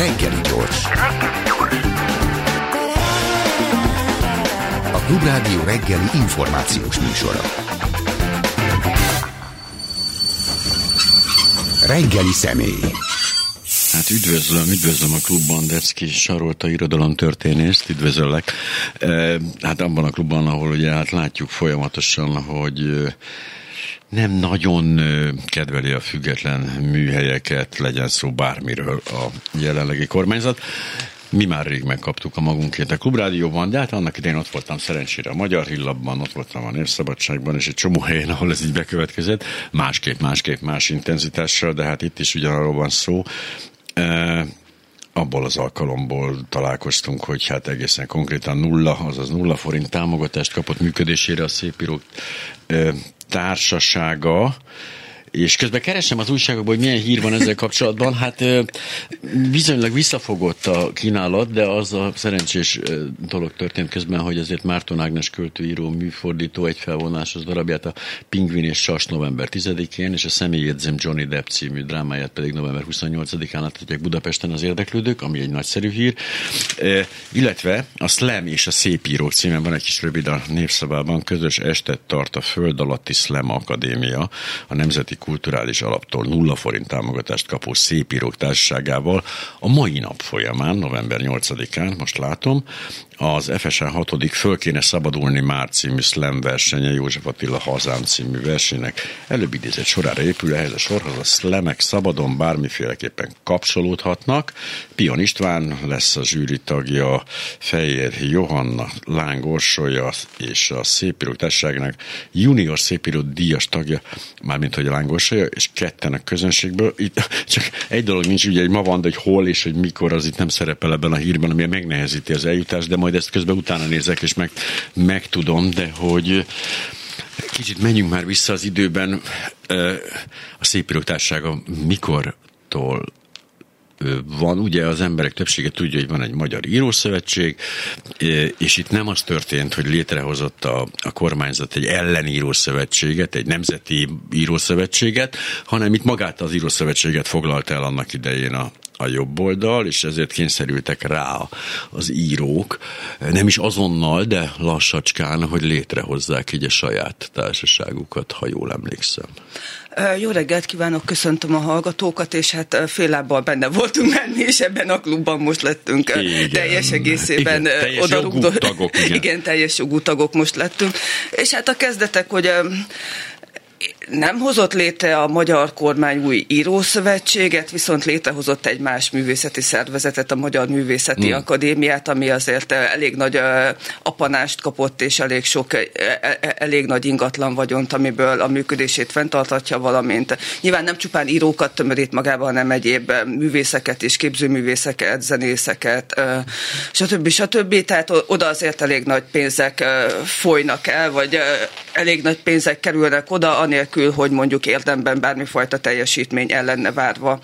Reggeli gyors. A Klubrádió reggeli információs műsora. Reggeli személy. Hát üdvözlöm, üdvözlöm a klubban Decki Sarolta irodalom történészt, üdvözöllek. E, hát abban a klubban, ahol ugye hát látjuk folyamatosan, hogy nem nagyon kedveli a független műhelyeket, legyen szó bármiről a jelenlegi kormányzat. Mi már rég megkaptuk a magunkét a Klubrádióban, de hát annak idején ott voltam szerencsére a Magyar Hillabban, ott voltam a Népszabadságban, és egy csomó helyen, ahol ez így bekövetkezett, másképp, másképp, más intenzitással, de hát itt is ugyanarról van szó. E, abból az alkalomból találkoztunk, hogy hát egészen konkrétan nulla, azaz nulla forint támogatást kapott működésére a Szépírók e, társasága, és közben keresem az újságokban, hogy milyen hír van ezzel kapcsolatban. Hát bizonylag visszafogott a kínálat, de az a szerencsés dolog történt közben, hogy azért Márton Ágnes költőíró, műfordító egy felvonás darabját a Pingvin és Sas november 10-én, és a személyjegyzem Johnny Depp című drámáját pedig november 28-án láthatják Budapesten az érdeklődők, ami egy nagyszerű hír. Illetve a Slam és a Szépírók címen van egy kis rövid a névszabában, közös estet tart a Föld alatti Slam Akadémia, a Nemzeti kulturális alaptól nulla forint támogatást kapó szépírók társaságával a mai nap folyamán, november 8-án, most látom, az FSA 6. Föl kéne szabadulni már című slam versenye József Attila Hazám című versenynek előbb idézett sorára épül, ehhez a sorhoz a slamek szabadon bármiféleképpen kapcsolódhatnak. Pion István lesz a zsűri tagja, Fejér Johanna Láng Orsolya és a Szépíró Társaságnak junior Szépíró díjas tagja, mármint hogy a Láng Orsolya, és ketten a közönségből. Itt csak egy dolog nincs, ugye, hogy ma van, de hogy hol és hogy mikor, az itt nem szerepel ebben a hírben, ami megnehezíti az eljutást, de majd majd ezt közben utána nézek, és meg, megtudom, de hogy kicsit menjünk már vissza az időben. A Szépírók Társasága mikortól van, ugye az emberek többsége tudja, hogy van egy Magyar Írószövetség, és itt nem az történt, hogy létrehozott a, a kormányzat egy ellenírószövetséget, egy nemzeti írószövetséget, hanem itt magát az írószövetséget foglalt el annak idején a, a jobb oldal, és ezért kényszerültek rá az írók, nem is azonnal, de lassacskán, hogy létrehozzák így a saját társaságukat, ha jól emlékszem. Jó reggelt kívánok, köszöntöm a hallgatókat, és hát fél lábbal benne voltunk menni, és ebben a klubban most lettünk igen. teljes egészében igen, teljes jogú tagok. Igen. igen, teljes jogú tagok most lettünk. És hát a kezdetek, hogy nem hozott létre a magyar kormány új írószövetséget, viszont létrehozott egy más művészeti szervezetet, a Magyar Művészeti hmm. Akadémiát, ami azért eh, elég nagy eh, apanást kapott, és elég sok, eh, elég nagy ingatlan vagyont, amiből a működését fenntartatja, valamint nyilván nem csupán írókat tömörít magában, hanem egyéb művészeket és képzőművészeket, zenészeket, stb. stb. Tehát oda azért elég nagy pénzek folynak el, vagy elég nagy pénzek kerülnek oda, anélkül, hogy mondjuk érdemben bármifajta teljesítmény ellenne várva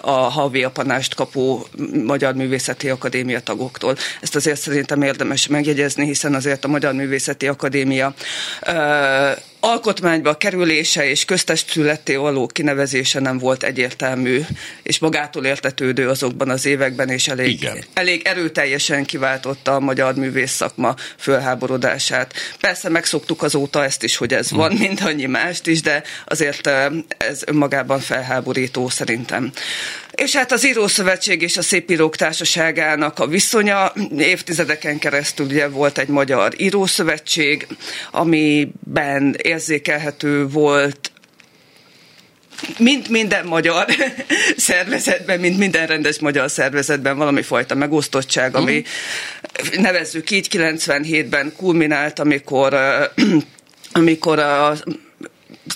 a havi apanást kapó Magyar Művészeti Akadémia tagoktól. Ezt azért szerintem érdemes megjegyezni, hiszen azért a Magyar Művészeti Akadémia alkotmányba kerülése és köztestületté való kinevezése nem volt egyértelmű, és magától értetődő azokban az években, és elég, elég erőteljesen kiváltotta a magyar művész szakma fölháborodását. Persze megszoktuk azóta ezt is, hogy ez hmm. van, mint annyi mást is, de azért ez önmagában felháborító szerintem. És hát az Írószövetség és a Szépírók Társaságának a viszonya. Évtizedeken keresztül ugye volt egy magyar írószövetség, amiben érzékelhető volt mint minden magyar szervezetben, mint minden rendes magyar szervezetben valami fajta megosztottság, ami nevezzük így 97-ben kulminált, amikor amikor a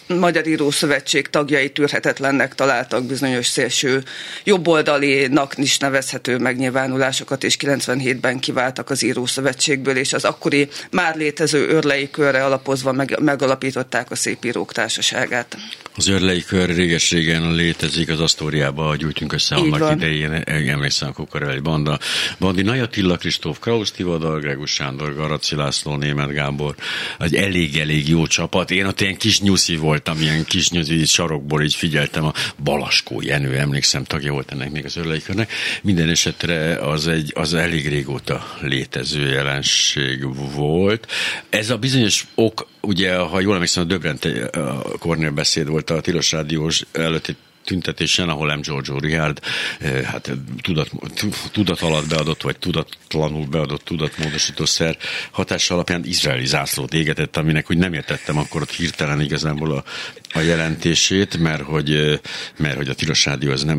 Magyar Írószövetség tagjai tűrhetetlennek találtak bizonyos szélső jobboldalinak is nevezhető megnyilvánulásokat, és 97-ben kiváltak az Írószövetségből, és az akkori már létező örlei körre alapozva meg, megalapították a Szépírók Társaságát. Az örlei kör réges-régen létezik, az Asztóriába gyűjtünk össze Így annak van. idején, emlékszem a Kukareli banda. Bandi Nagy Attila, Kristóf Krausz, Tivadar, Gregus Sándor, Garaci László, Német Gábor, egy elég-elég jó csapat. Én ott ilyen kis nyuszi voltam, ilyen kis nyuzi sarokból így figyeltem, a Balaskó Jenő, emlékszem, tagja volt ennek még az örleikörnek. Minden esetre az egy, az elég régóta létező jelenség volt. Ez a bizonyos ok, ugye, ha jól emlékszem, a Döbrente Kornél beszéd volt a Tilos Rádiós előtti tüntetésen, ahol M. Giorgio Rihard eh, hát tudat, tudat alatt beadott, vagy tudatlanul beadott tudatmódosítószer hatása alapján izraeli zászlót égetett, aminek úgy nem értettem akkor ott hirtelen igazából a, a jelentését, mert hogy, eh, mert hogy a Tilos Rádió az nem,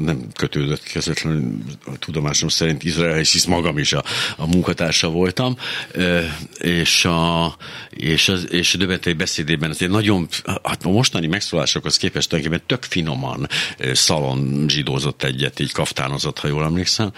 nem kötődött közvetlenül tudomásom szerint Izraelhez, hisz magam is a, a munkatársa voltam, eh, és a, és, az, és a Döbentei beszédében azért nagyon, hát a mostani megszólásokhoz képest tulajdonképpen tök fin finoman szalon zsidózott egyet, így kaftánozott, ha jól emlékszem.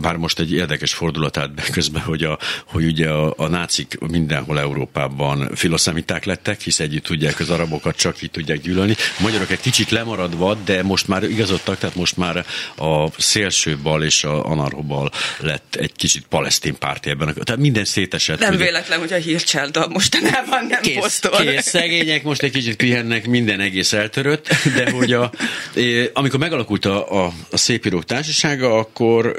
Bár most egy érdekes fordulat állt be közben, hogy, a, hogy ugye a, a nácik mindenhol Európában filoszemiták lettek, hisz együtt tudják az arabokat csak így tudják gyűlölni. A magyarok egy kicsit lemaradva, de most már igazodtak, tehát most már a szélső bal és a anarhobal lett egy kicsit palesztin párti ebben. Tehát minden szétesett. Nem hogy véletlen, hogy a hírcselda mostanában nem kész, posztol. Kész, szegények most egy kicsit pihennek, minden egész eltört eltörött, de hogy a, amikor megalakult a, a, a Szépírók Társasága, akkor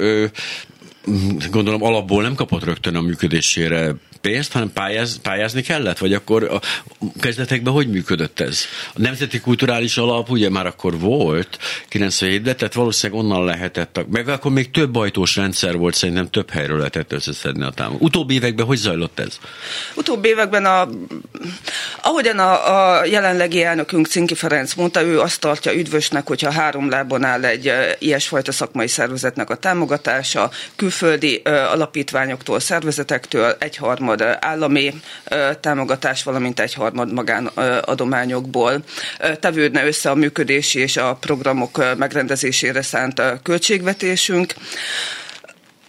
gondolom alapból nem kapott rögtön a működésére pénzt, hanem pályáz, pályázni kellett? Vagy akkor a kezdetekben hogy működött ez? A Nemzeti Kulturális Alap ugye már akkor volt, 97-ben, tehát valószínűleg onnan lehetett, meg akkor még több ajtós rendszer volt, szerintem több helyről lehetett összeszedni a támogatást. Utóbbi években hogy zajlott ez? Utóbbi években, a, ahogyan a, a jelenlegi elnökünk Cinki Ferenc mondta, ő azt tartja üdvösnek, hogyha három lábon áll egy ilyesfajta szakmai szervezetnek a támogatása, külföldi alapítványoktól, szervezetektől, egyharmad állami támogatás, valamint egyharmad magánadományokból tevődne össze a működési és a programok megrendezésére szánt költségvetésünk.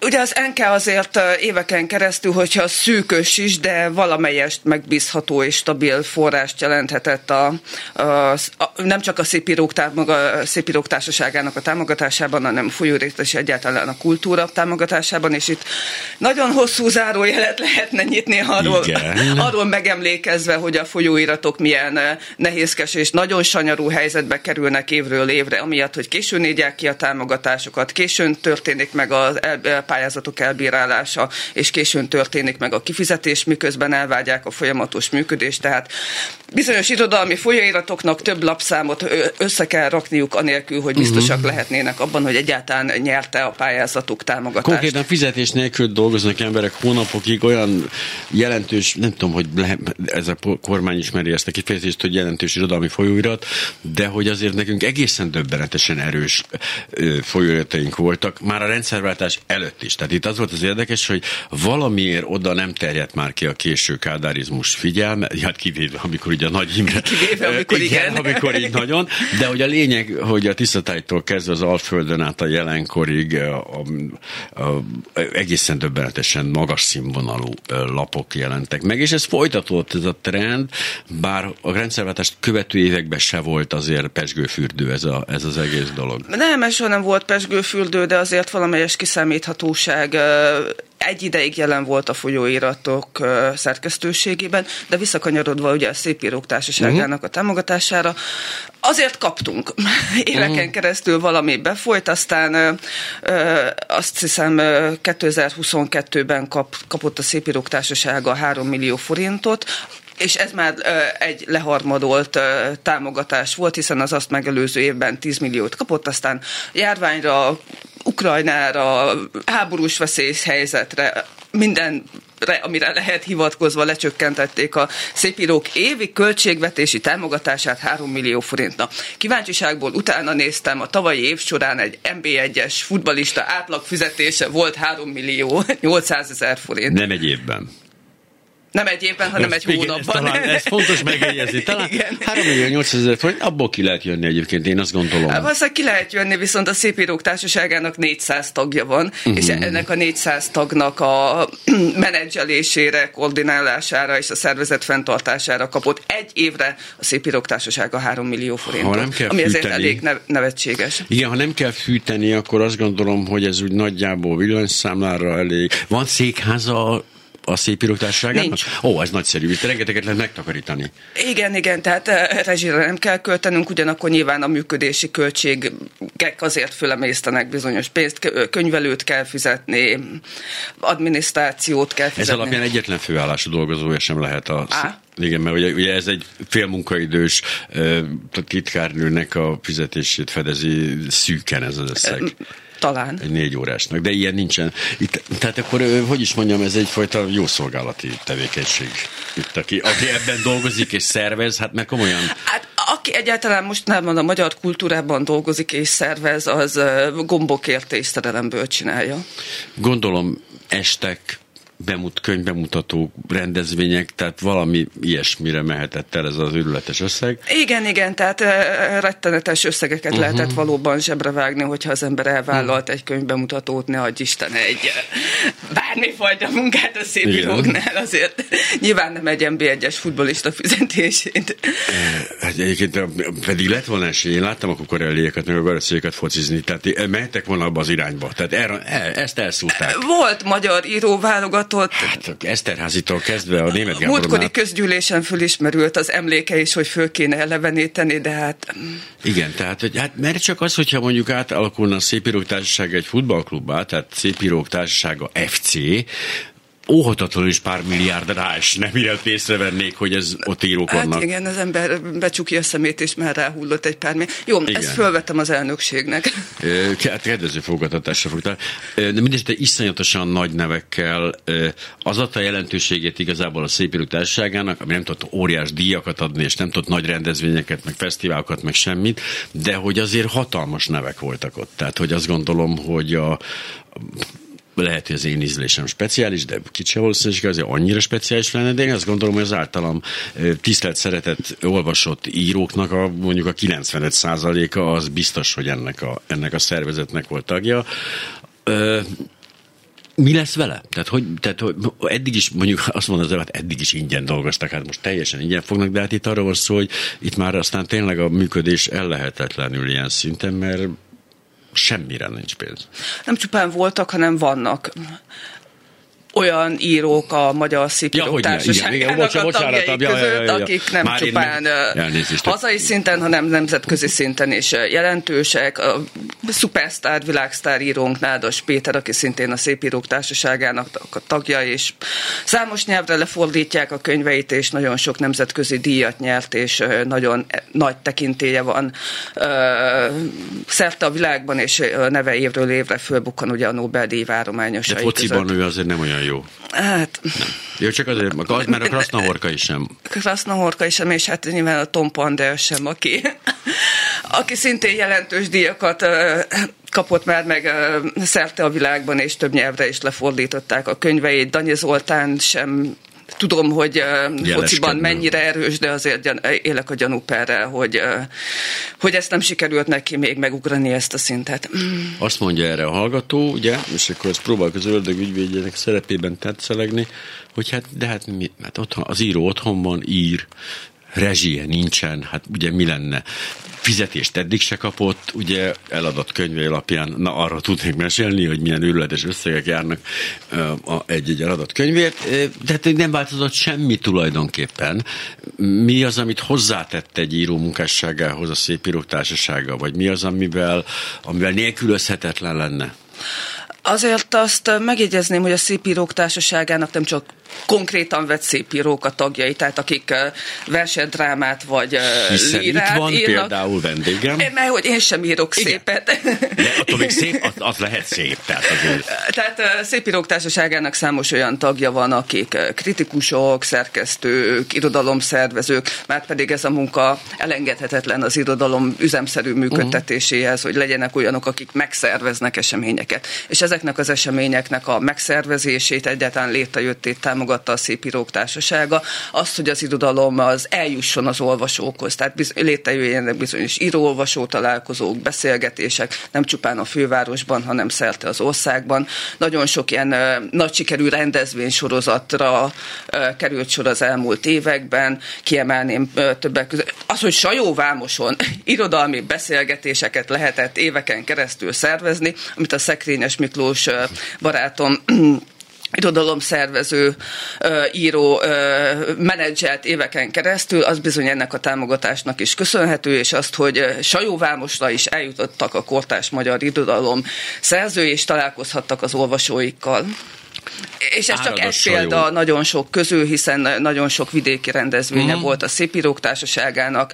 Ugye az NK azért éveken keresztül, hogyha szűkös is, de valamelyest megbízható és stabil forrást jelenthetett a, a, a nem csak a Szépírók, a Szépírók Társaságának a támogatásában, hanem folyórét és egyáltalán a kultúra támogatásában, és itt nagyon hosszú zárójelet lehetne nyitni arról, arról megemlékezve, hogy a folyóiratok milyen nehézkes és nagyon sanyarú helyzetbe kerülnek évről évre, amiatt, hogy későn négyek ki a támogatásokat, későn történik meg az pályázatok elbírálása, és későn történik meg a kifizetés, miközben elvágyják a folyamatos működést. Tehát bizonyos irodalmi folyóiratoknak több lapszámot össze kell rakniuk anélkül, hogy biztosak uh-huh. lehetnének abban, hogy egyáltalán nyerte a pályázatuk támogatást. Konkrétan fizetés nélkül dolgoznak emberek hónapokig olyan jelentős, nem tudom, hogy le, ez a kormány ismeri ezt a kifejezést, hogy jelentős irodalmi folyóirat, de hogy azért nekünk egészen döbbenetesen erős folyóirataink voltak, már a rendszerváltás előtt is. Tehát itt az volt az érdekes, hogy valamiért oda nem terjedt már ki a késő kádárizmus figyelme, hát kivéve, amikor ugye a Nagy Imre. Kivéve, amikor igen. igen. amikor így nagyon, de hogy a lényeg, hogy a tisztatájtól kezdve az Alföldön át a jelenkorig a, a, a, egészen döbbenetesen magas színvonalú lapok jelentek meg, és ez folytatódott ez a trend, bár a rendszerváltást követő években se volt azért pesgőfürdő ez, a, ez az egész dolog. Nem, ez nem volt pesgőfürdő, de azért valamelyes kiszámítható hatóság egy ideig jelen volt a folyóiratok szerkesztőségében, de visszakanyarodva ugye a Szépírók Társaságának uh-huh. a támogatására, azért kaptunk éveken uh-huh. keresztül valami befolyt, aztán azt hiszem 2022-ben kap, kapott a Szépírók Társasága 3 millió forintot, és ez már egy leharmadolt támogatás volt, hiszen az azt megelőző évben 10 milliót kapott, aztán járványra, Ukrajnára, háborús veszélyhelyzetre, minden amire lehet hivatkozva lecsökkentették a szépírók évi költségvetési támogatását 3 millió forintna. Kíváncsiságból utána néztem, a tavalyi év során egy MB1-es futbalista átlag fizetése volt 3 millió 800 ezer forint. Nem egy évben. Nem egy évben, hanem egy hónapban. Ez, talán, ez fontos megjegyezni. Talán 3 millió 800 ezer forint, abból ki lehet jönni egyébként, én azt gondolom. Hát, valószínűleg ki lehet jönni, viszont a Szépírók Társaságának 400 tagja van, uh-huh. és ennek a 400 tagnak a menedzselésére, koordinálására és a szervezet fenntartására kapott egy évre a Szépírók Társasága 3 millió forintot, nem kell ami fűteni. ezért elég nevetséges. Igen, ha nem kell fűteni, akkor azt gondolom, hogy ez úgy nagyjából villanyszámlára elég. Van székháza a szép Nincs. Ó, ez nagyszerű, itt rengeteget lehet megtakarítani. Igen, igen, tehát eh, rezsire nem kell költenünk, ugyanakkor nyilván a működési költségek azért fölemésztenek bizonyos pénzt, könyvelőt kell fizetni, adminisztrációt kell fizetni. Ez alapján egyetlen főállású dolgozója sem lehet a... Á. Igen, mert ugye, ugye ez egy félmunkaidős titkárnőnek a fizetését fedezi szűken ez az összeg. Talán. Egy négy órásnak, de ilyen nincsen. Itt, tehát akkor, hogy is mondjam, ez egyfajta jó szolgálati tevékenység. Itt, aki, aki ebben dolgozik és szervez, hát meg komolyan... Hát aki egyáltalán most nem a magyar kultúrában dolgozik és szervez, az gombokért és szerelemből csinálja. Gondolom estek, bemut, könyvbemutató rendezvények, tehát valami ilyesmire mehetett el ez az őrületes összeg. Igen, igen, tehát rettenetes összegeket uh-huh. lehetett valóban zsebre vágni, hogyha az ember elvállalt uh-huh. egy könyvbemutatót, ne adj Isten egy bármifajta munkát a szép íróknál, azért nyilván nem egy NB1-es futbolista fizetését. Hát egyébként pedig lett volna esély, én láttam a kukorellieket, meg a garaszéket focizni, tehát mehettek volna abba az irányba, tehát erre, ezt elszúrták. Volt magyar íróválogat kapcsolatot. Hát Eszterházitól kezdve a német Múltkori közgyűlésen fölismerült az emléke is, hogy föl kéne eleveníteni, de hát... Igen, tehát hogy, hát mert csak az, hogyha mondjuk átalakulna a Szépírók Társasága egy futballklubbá, tehát Szépírók Társasága FC, óhatatlanul is pár milliárd rá, és nem ilyet észrevennék, hogy ez ott írók hát vannak. igen, az ember becsukja a szemét, és már ráhullott egy pár milliárd. Jó, igen. ezt fölvettem az elnökségnek. Hát kedvező fogadatásra fogtál. De mindesetre iszonyatosan nagy nevekkel az adta jelentőségét igazából a Szépíró Társaságának, ami nem tudott óriás díjakat adni, és nem tudott nagy rendezvényeket, meg fesztiválokat, meg semmit, de hogy azért hatalmas nevek voltak ott. Tehát, hogy azt gondolom, hogy a lehet, hogy az én ízlésem speciális, de kicsi valószínűség azért annyira speciális lenne, de én azt gondolom, hogy az általam tisztelt, szeretett, olvasott íróknak a mondjuk a 95%-a az biztos, hogy ennek a, ennek a szervezetnek volt tagja. mi lesz vele? Tehát, hogy, tehát hogy eddig is, mondjuk azt mondom, hogy hát eddig is ingyen dolgoztak, hát most teljesen ingyen fognak, de hát itt arra van szó, hogy itt már aztán tényleg a működés ellehetetlenül ilyen szinten, mert semmire nincs pénz. Nem csupán voltak, hanem vannak olyan írók a Magyar Szépírók ja, Társaságának a tagjai között, ja, ja, ja, akik nem Már csupán hazai szinten, hanem nemzetközi szinten is jelentősek. A szupersztár, világsztár írónk Nádas Péter, aki szintén a Szépírók Társaságának a tagja, és számos nyelvre lefordítják a könyveit, és nagyon sok nemzetközi díjat nyert, és nagyon nagy tekintélye van szerte a világban, és neve évről évre fölbukkan ugye a Nobel-díj várományosai De fociban ő azért nem olyan olyan jó. Hát... Nem. Jó, csak azért, mert a Krasznahorka is sem. Krasznahorka is sem, és hát nyilván a Tom Pander sem, aki, aki szintén jelentős díjakat kapott már meg szerte a világban, és több nyelvre is lefordították a könyveit. Danyi Zoltán sem tudom, hogy fociban mennyire erős, de azért élek a gyanúperrel, hogy, hogy ezt nem sikerült neki még megugrani ezt a szintet. Azt mondja erre a hallgató, ugye, és akkor ezt próbálok az ördög ügyvédjének szerepében tetszelegni, hogy hát, de hát mi, hát otthon, az író otthon van, ír, rezsie nincsen, hát ugye mi lenne? Fizetést eddig se kapott, ugye eladott könyve alapján, na arra tudnék mesélni, hogy milyen őrületes összegek járnak egy-egy eladott könyvért, de hát nem változott semmi tulajdonképpen. Mi az, amit hozzátett egy író munkásságához a szép írók társasága, vagy mi az, amivel, amivel nélkülözhetetlen lenne? Azért azt megjegyezném, hogy a Szépírók Társaságának nem csak konkrétan vett szépírók a tagjai, tehát akik versenydrámát vagy Hiszen lírát itt van írnak. például vendégem. Én, mert hogy én sem írok Igen. szépet. De attól még szép, az, az lehet szép. Tehát, azért. tehát Szépírók Társaságának számos olyan tagja van, akik kritikusok, szerkesztők, irodalomszervezők, már pedig ez a munka elengedhetetlen az irodalom üzemszerű működtetéséhez, uh-huh. hogy legyenek olyanok, akik megszerveznek eseményeket. És ezeknek az eseményeknek a megszervezését, egyáltalán létrejöttét támogatta a Szépírók Társasága, azt, hogy az irodalom az eljusson az olvasókhoz, tehát biz- létrejöjjenek bizonyos író-olvasó találkozók, beszélgetések, nem csupán a fővárosban, hanem szerte az országban. Nagyon sok ilyen nagy sikerű rendezvény sorozatra uh, került sor az elmúlt években, kiemelném többek között. Az, hogy Sajóvámoson irodalmi beszélgetéseket lehetett éveken keresztül szervezni, amit a Szekrényes Miklós barátom irodalomszervező, író, menedzselt éveken keresztül, az bizony ennek a támogatásnak is köszönhető, és azt, hogy Sajóvámosra is eljutottak a kortás magyar irodalom szerzői, és találkozhattak az olvasóikkal. És ez csak egy példa nagyon sok közül, hiszen nagyon sok vidéki rendezvénye mm. volt a Szépírók Társaságának.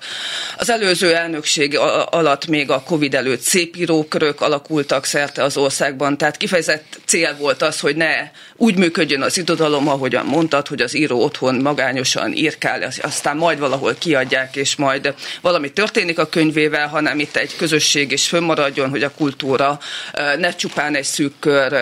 Az előző elnökség alatt még a Covid előtt szépírókörök alakultak szerte az országban, tehát kifejezett cél volt az, hogy ne úgy működjön az irodalom, ahogyan mondtad, hogy az író otthon magányosan írkál, aztán majd valahol kiadják, és majd valami történik a könyvével, hanem itt egy közösség is fönnmaradjon, hogy a kultúra ne csupán egy szűk kör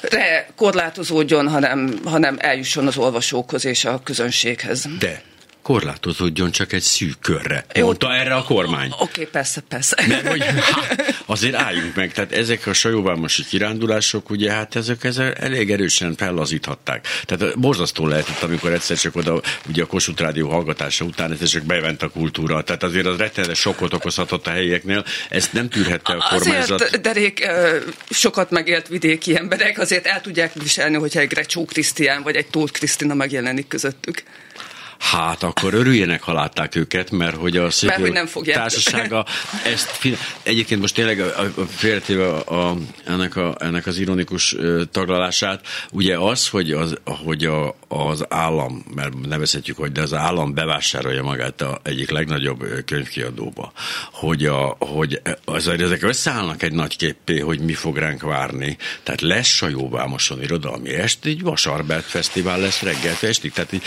re korlátozódjon, hanem, hanem eljusson az olvasókhoz és a közönséghez. De korlátozódjon csak egy szűk körre. Jó, Mondta erre a kormány. Oké, okay, persze, persze. Mert hogy hát, azért álljunk meg, tehát ezek a sajóvámosi kirándulások, ugye hát ezek, ezek elég erősen fellazíthatták. Tehát borzasztó lehetett, amikor egyszer csak oda, ugye a Kossuth Rádió hallgatása után egyszer csak bevent a kultúra. Tehát azért az rettenetes sokkot okozhatott a helyieknél, ezt nem tűrhette a kormányzat. Azért, Derék, sokat megélt vidéki emberek, azért el tudják viselni, hogyha egy Grecsó Krisztián vagy egy Tóth Krisztina megjelenik közöttük. Hát akkor örüljenek, ha látták őket, mert hogy a mert, nem társasága ezt egyébként most tényleg a, a, félretéve a, a, ennek, a, ennek az ironikus taglalását, ugye az, hogy az, hogy a, az állam, mert nevezhetjük, hogy de az állam bevásárolja magát a egyik legnagyobb könyvkiadóba, hogy, a, hogy az, ezek összeállnak egy nagy képé, hogy mi fog ránk várni. Tehát lesz Sajóvámoson irodalmi est, így Vasarbert Fesztivál lesz reggel estig. Tehát így,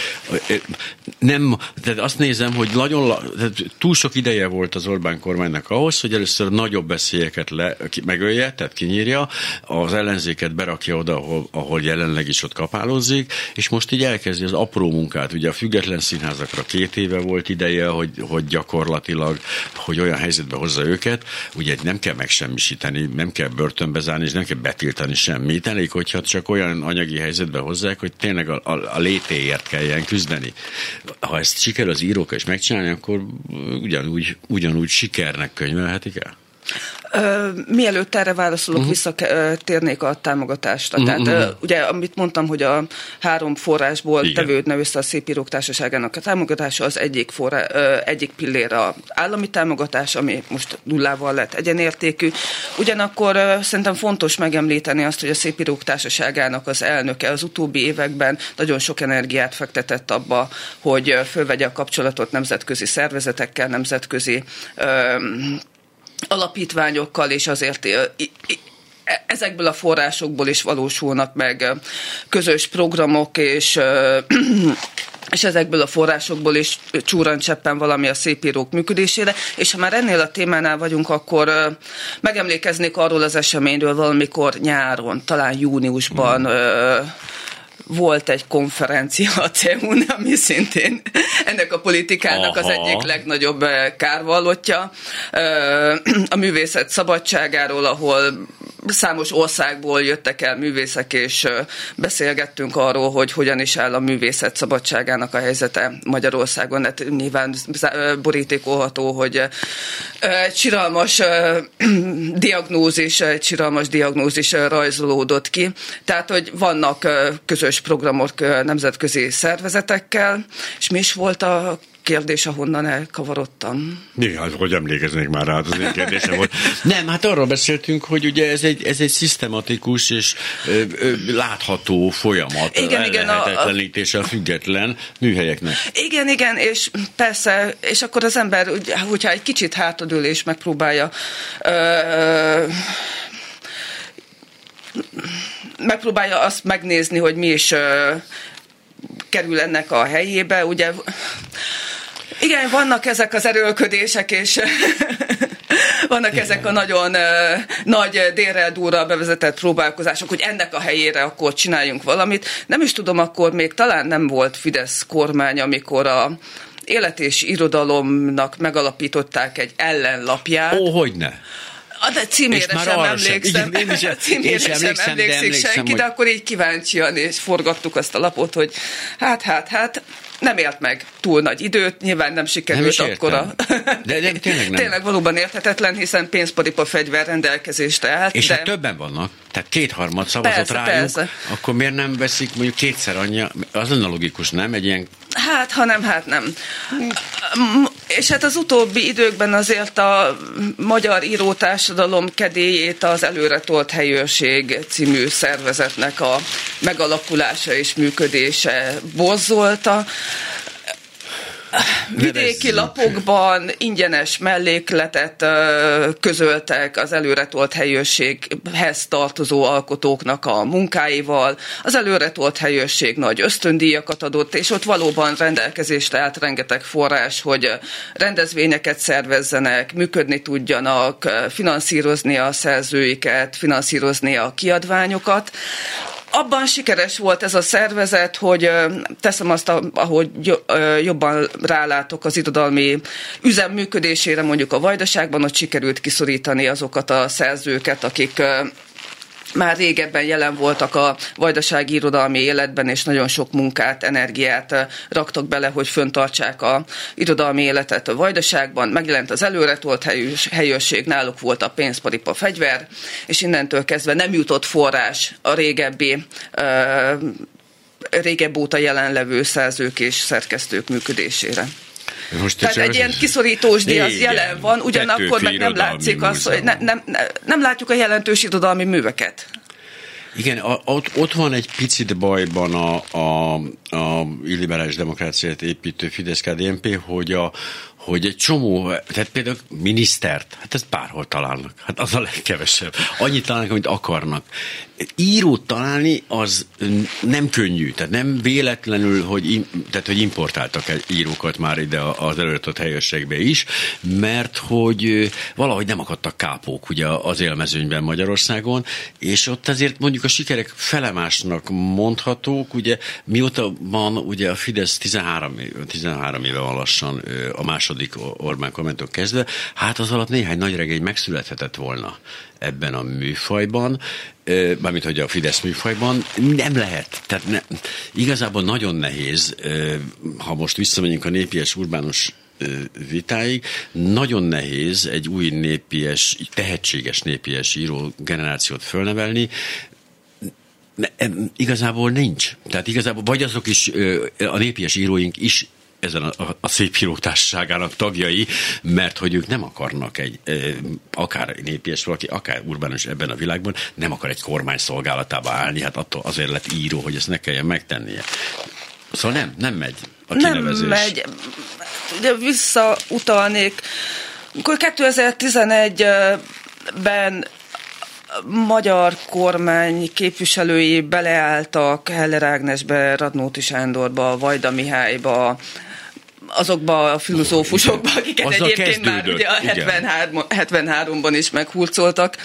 nem, tehát azt nézem, hogy nagyon, tehát túl sok ideje volt az Orbán kormánynak ahhoz, hogy először nagyobb veszélyeket le, megölje, tehát kinyírja, az ellenzéket berakja oda, ahol, ahol jelenleg is ott kapálózik, és most elkezdi az apró munkát. Ugye a független színházakra két éve volt ideje, hogy, hogy gyakorlatilag, hogy olyan helyzetbe hozza őket, ugye nem kell megsemmisíteni, nem kell börtönbe zárni, és nem kell betiltani semmit, elég, hogyha csak olyan anyagi helyzetbe hozzák, hogy tényleg a, a, a létéért kelljen küzdeni ha ezt sikerül az írók is megcsinálni, akkor ugyanúgy, ugyanúgy sikernek könyvelhetik el? Mielőtt erre válaszolok, uh-huh. visszatérnék a támogatásra. Uh-huh. Tehát uh, ugye, amit mondtam, hogy a három forrásból Igen. tevődne össze a Szépírók Társaságának a támogatása, az egyik, forrá, egyik pillér a állami támogatás, ami most nullával lett egyenértékű. Ugyanakkor szerintem fontos megemlíteni azt, hogy a Szépírók Társaságának az elnöke az utóbbi években nagyon sok energiát fektetett abba, hogy fölvegye a kapcsolatot nemzetközi szervezetekkel, nemzetközi alapítványokkal, és azért e, ezekből a forrásokból is valósulnak meg közös programok, és és ezekből a forrásokból is csúran cseppen valami a szépírók működésére, és ha már ennél a témánál vagyunk, akkor megemlékeznék arról az eseményről valamikor nyáron, talán júniusban mm volt egy konferencia a CEUN, ami szintén ennek a politikának Aha. az egyik legnagyobb eh, kárvallottja. Eh, a művészet szabadságáról, ahol számos országból jöttek el művészek, és beszélgettünk arról, hogy hogyan is áll a művészet szabadságának a helyzete Magyarországon. Hát nyilván borítékolható, hogy egy siralmas diagnózis, egy siralmas diagnózis rajzolódott ki. Tehát, hogy vannak közös programok nemzetközi szervezetekkel, és mi is volt a kérdés, ahonnan elkavarodtam. Igen, hát hogy emlékeznék már rá, az én kérdésem volt. Nem, hát arról beszéltünk, hogy ugye ez egy, ez egy szisztematikus és ö, ö, látható folyamat. Igen, igen. A, a, a független műhelyeknek. Igen, igen, és persze, és akkor az ember, hogyha egy kicsit hátadül és megpróbálja ö, ö, megpróbálja azt megnézni, hogy mi is ö, kerül ennek a helyébe. Ugye igen, vannak ezek az erőlködések, és vannak Igen. ezek a nagyon nagy délre durra bevezetett próbálkozások, hogy ennek a helyére akkor csináljunk valamit. Nem is tudom, akkor még talán nem volt Fidesz kormány, amikor a élet és irodalomnak megalapították egy ellenlapját. Ó, hogyne A de címére sem emlékszem. Igen, én is, címére én sem emlékszem, sem emlékszik emlékszem, senki, hogy... de akkor így kíváncsian és forgattuk azt a lapot, hogy hát, hát, hát, nem élt meg túl nagy időt, nyilván nem sikerült nem akkor a... De, de tényleg nem. tényleg valóban érthetetlen, hiszen pénzparipa fegyver rendelkezésre állt. És de... hát többen vannak, tehát kétharmad szavazott persze, rájuk, persze. akkor miért nem veszik mondjuk kétszer annyi, az lenne logikus, nem? Egy ilyen Hát, ha nem, hát nem. És hát az utóbbi időkben azért a magyar írótársadalom kedélyét az Előretolt Helyőrség című szervezetnek a megalakulása és működése borzolta vidéki lapokban ingyenes mellékletet közöltek az előretolt helyőrséghez tartozó alkotóknak a munkáival. Az előretolt helyőrség nagy ösztöndíjakat adott, és ott valóban rendelkezésre állt rengeteg forrás, hogy rendezvényeket szervezzenek, működni tudjanak, finanszírozni a szerzőiket, finanszírozni a kiadványokat abban sikeres volt ez a szervezet, hogy teszem azt, ahogy jobban rálátok az irodalmi üzem működésére, mondjuk a Vajdaságban, hogy sikerült kiszorítani azokat a szerzőket, akik már régebben jelen voltak a vajdasági irodalmi életben, és nagyon sok munkát, energiát raktak bele, hogy föntartsák a irodalmi életet a vajdaságban. Megjelent az előretolt helyőrség, náluk volt a pénzparipa fegyver, és innentől kezdve nem jutott forrás a régebbi régebb óta jelenlevő szerzők és szerkesztők működésére. Most Tehát egy ilyen kiszorítós díj az jelen van, ugyanakkor meg nem látszik az, hogy ne, nem, nem, látjuk a jelentős irodalmi műveket. Igen, ott, ott van egy picit bajban a, a, a illiberális demokráciát építő Fidesz-KDNP, hogy a, hogy egy csomó, tehát például minisztert, hát ezt bárhol találnak, hát az a legkevesebb. Annyit találnak, amit akarnak. Írót találni az nem könnyű, tehát nem véletlenül, hogy, tehát, hogy importáltak írókat már ide az előretett helyőrségbe is, mert hogy valahogy nem akadtak kápók ugye az élmezőnyben Magyarországon, és ott azért mondjuk a sikerek felemásnak mondhatók, ugye mióta van ugye a Fidesz 13, 13 éve van lassan a második Orbán kommentok kezdve, hát az alatt néhány nagy regény megszülethetett volna ebben a műfajban, mármint hogy a Fidesz műfajban, nem lehet. Tehát ne, igazából nagyon nehéz, ha most visszamegyünk a népies urbánus vitáig, nagyon nehéz egy új népies, tehetséges népies író generációt fölnevelni, ne, igazából nincs. Tehát igazából vagy azok is, a népies íróink is ezen a, a szép írótársaságának tagjai, mert hogy ők nem akarnak egy, akár népies valaki, akár urbánus ebben a világban, nem akar egy kormány szolgálatába állni, hát attól azért lett író, hogy ezt ne kelljen megtennie. Szóval nem, nem megy a kinevezés. Nem megy. Ugye visszautalnék, akkor 2011-ben magyar kormány képviselői beleálltak Heller Ágnesbe, Radnóti Sándorba, Vajda Mihályba, azokba a filozófusokba, akiket Azzal egyébként már ugye a 73, 73-ban is meghurcoltak,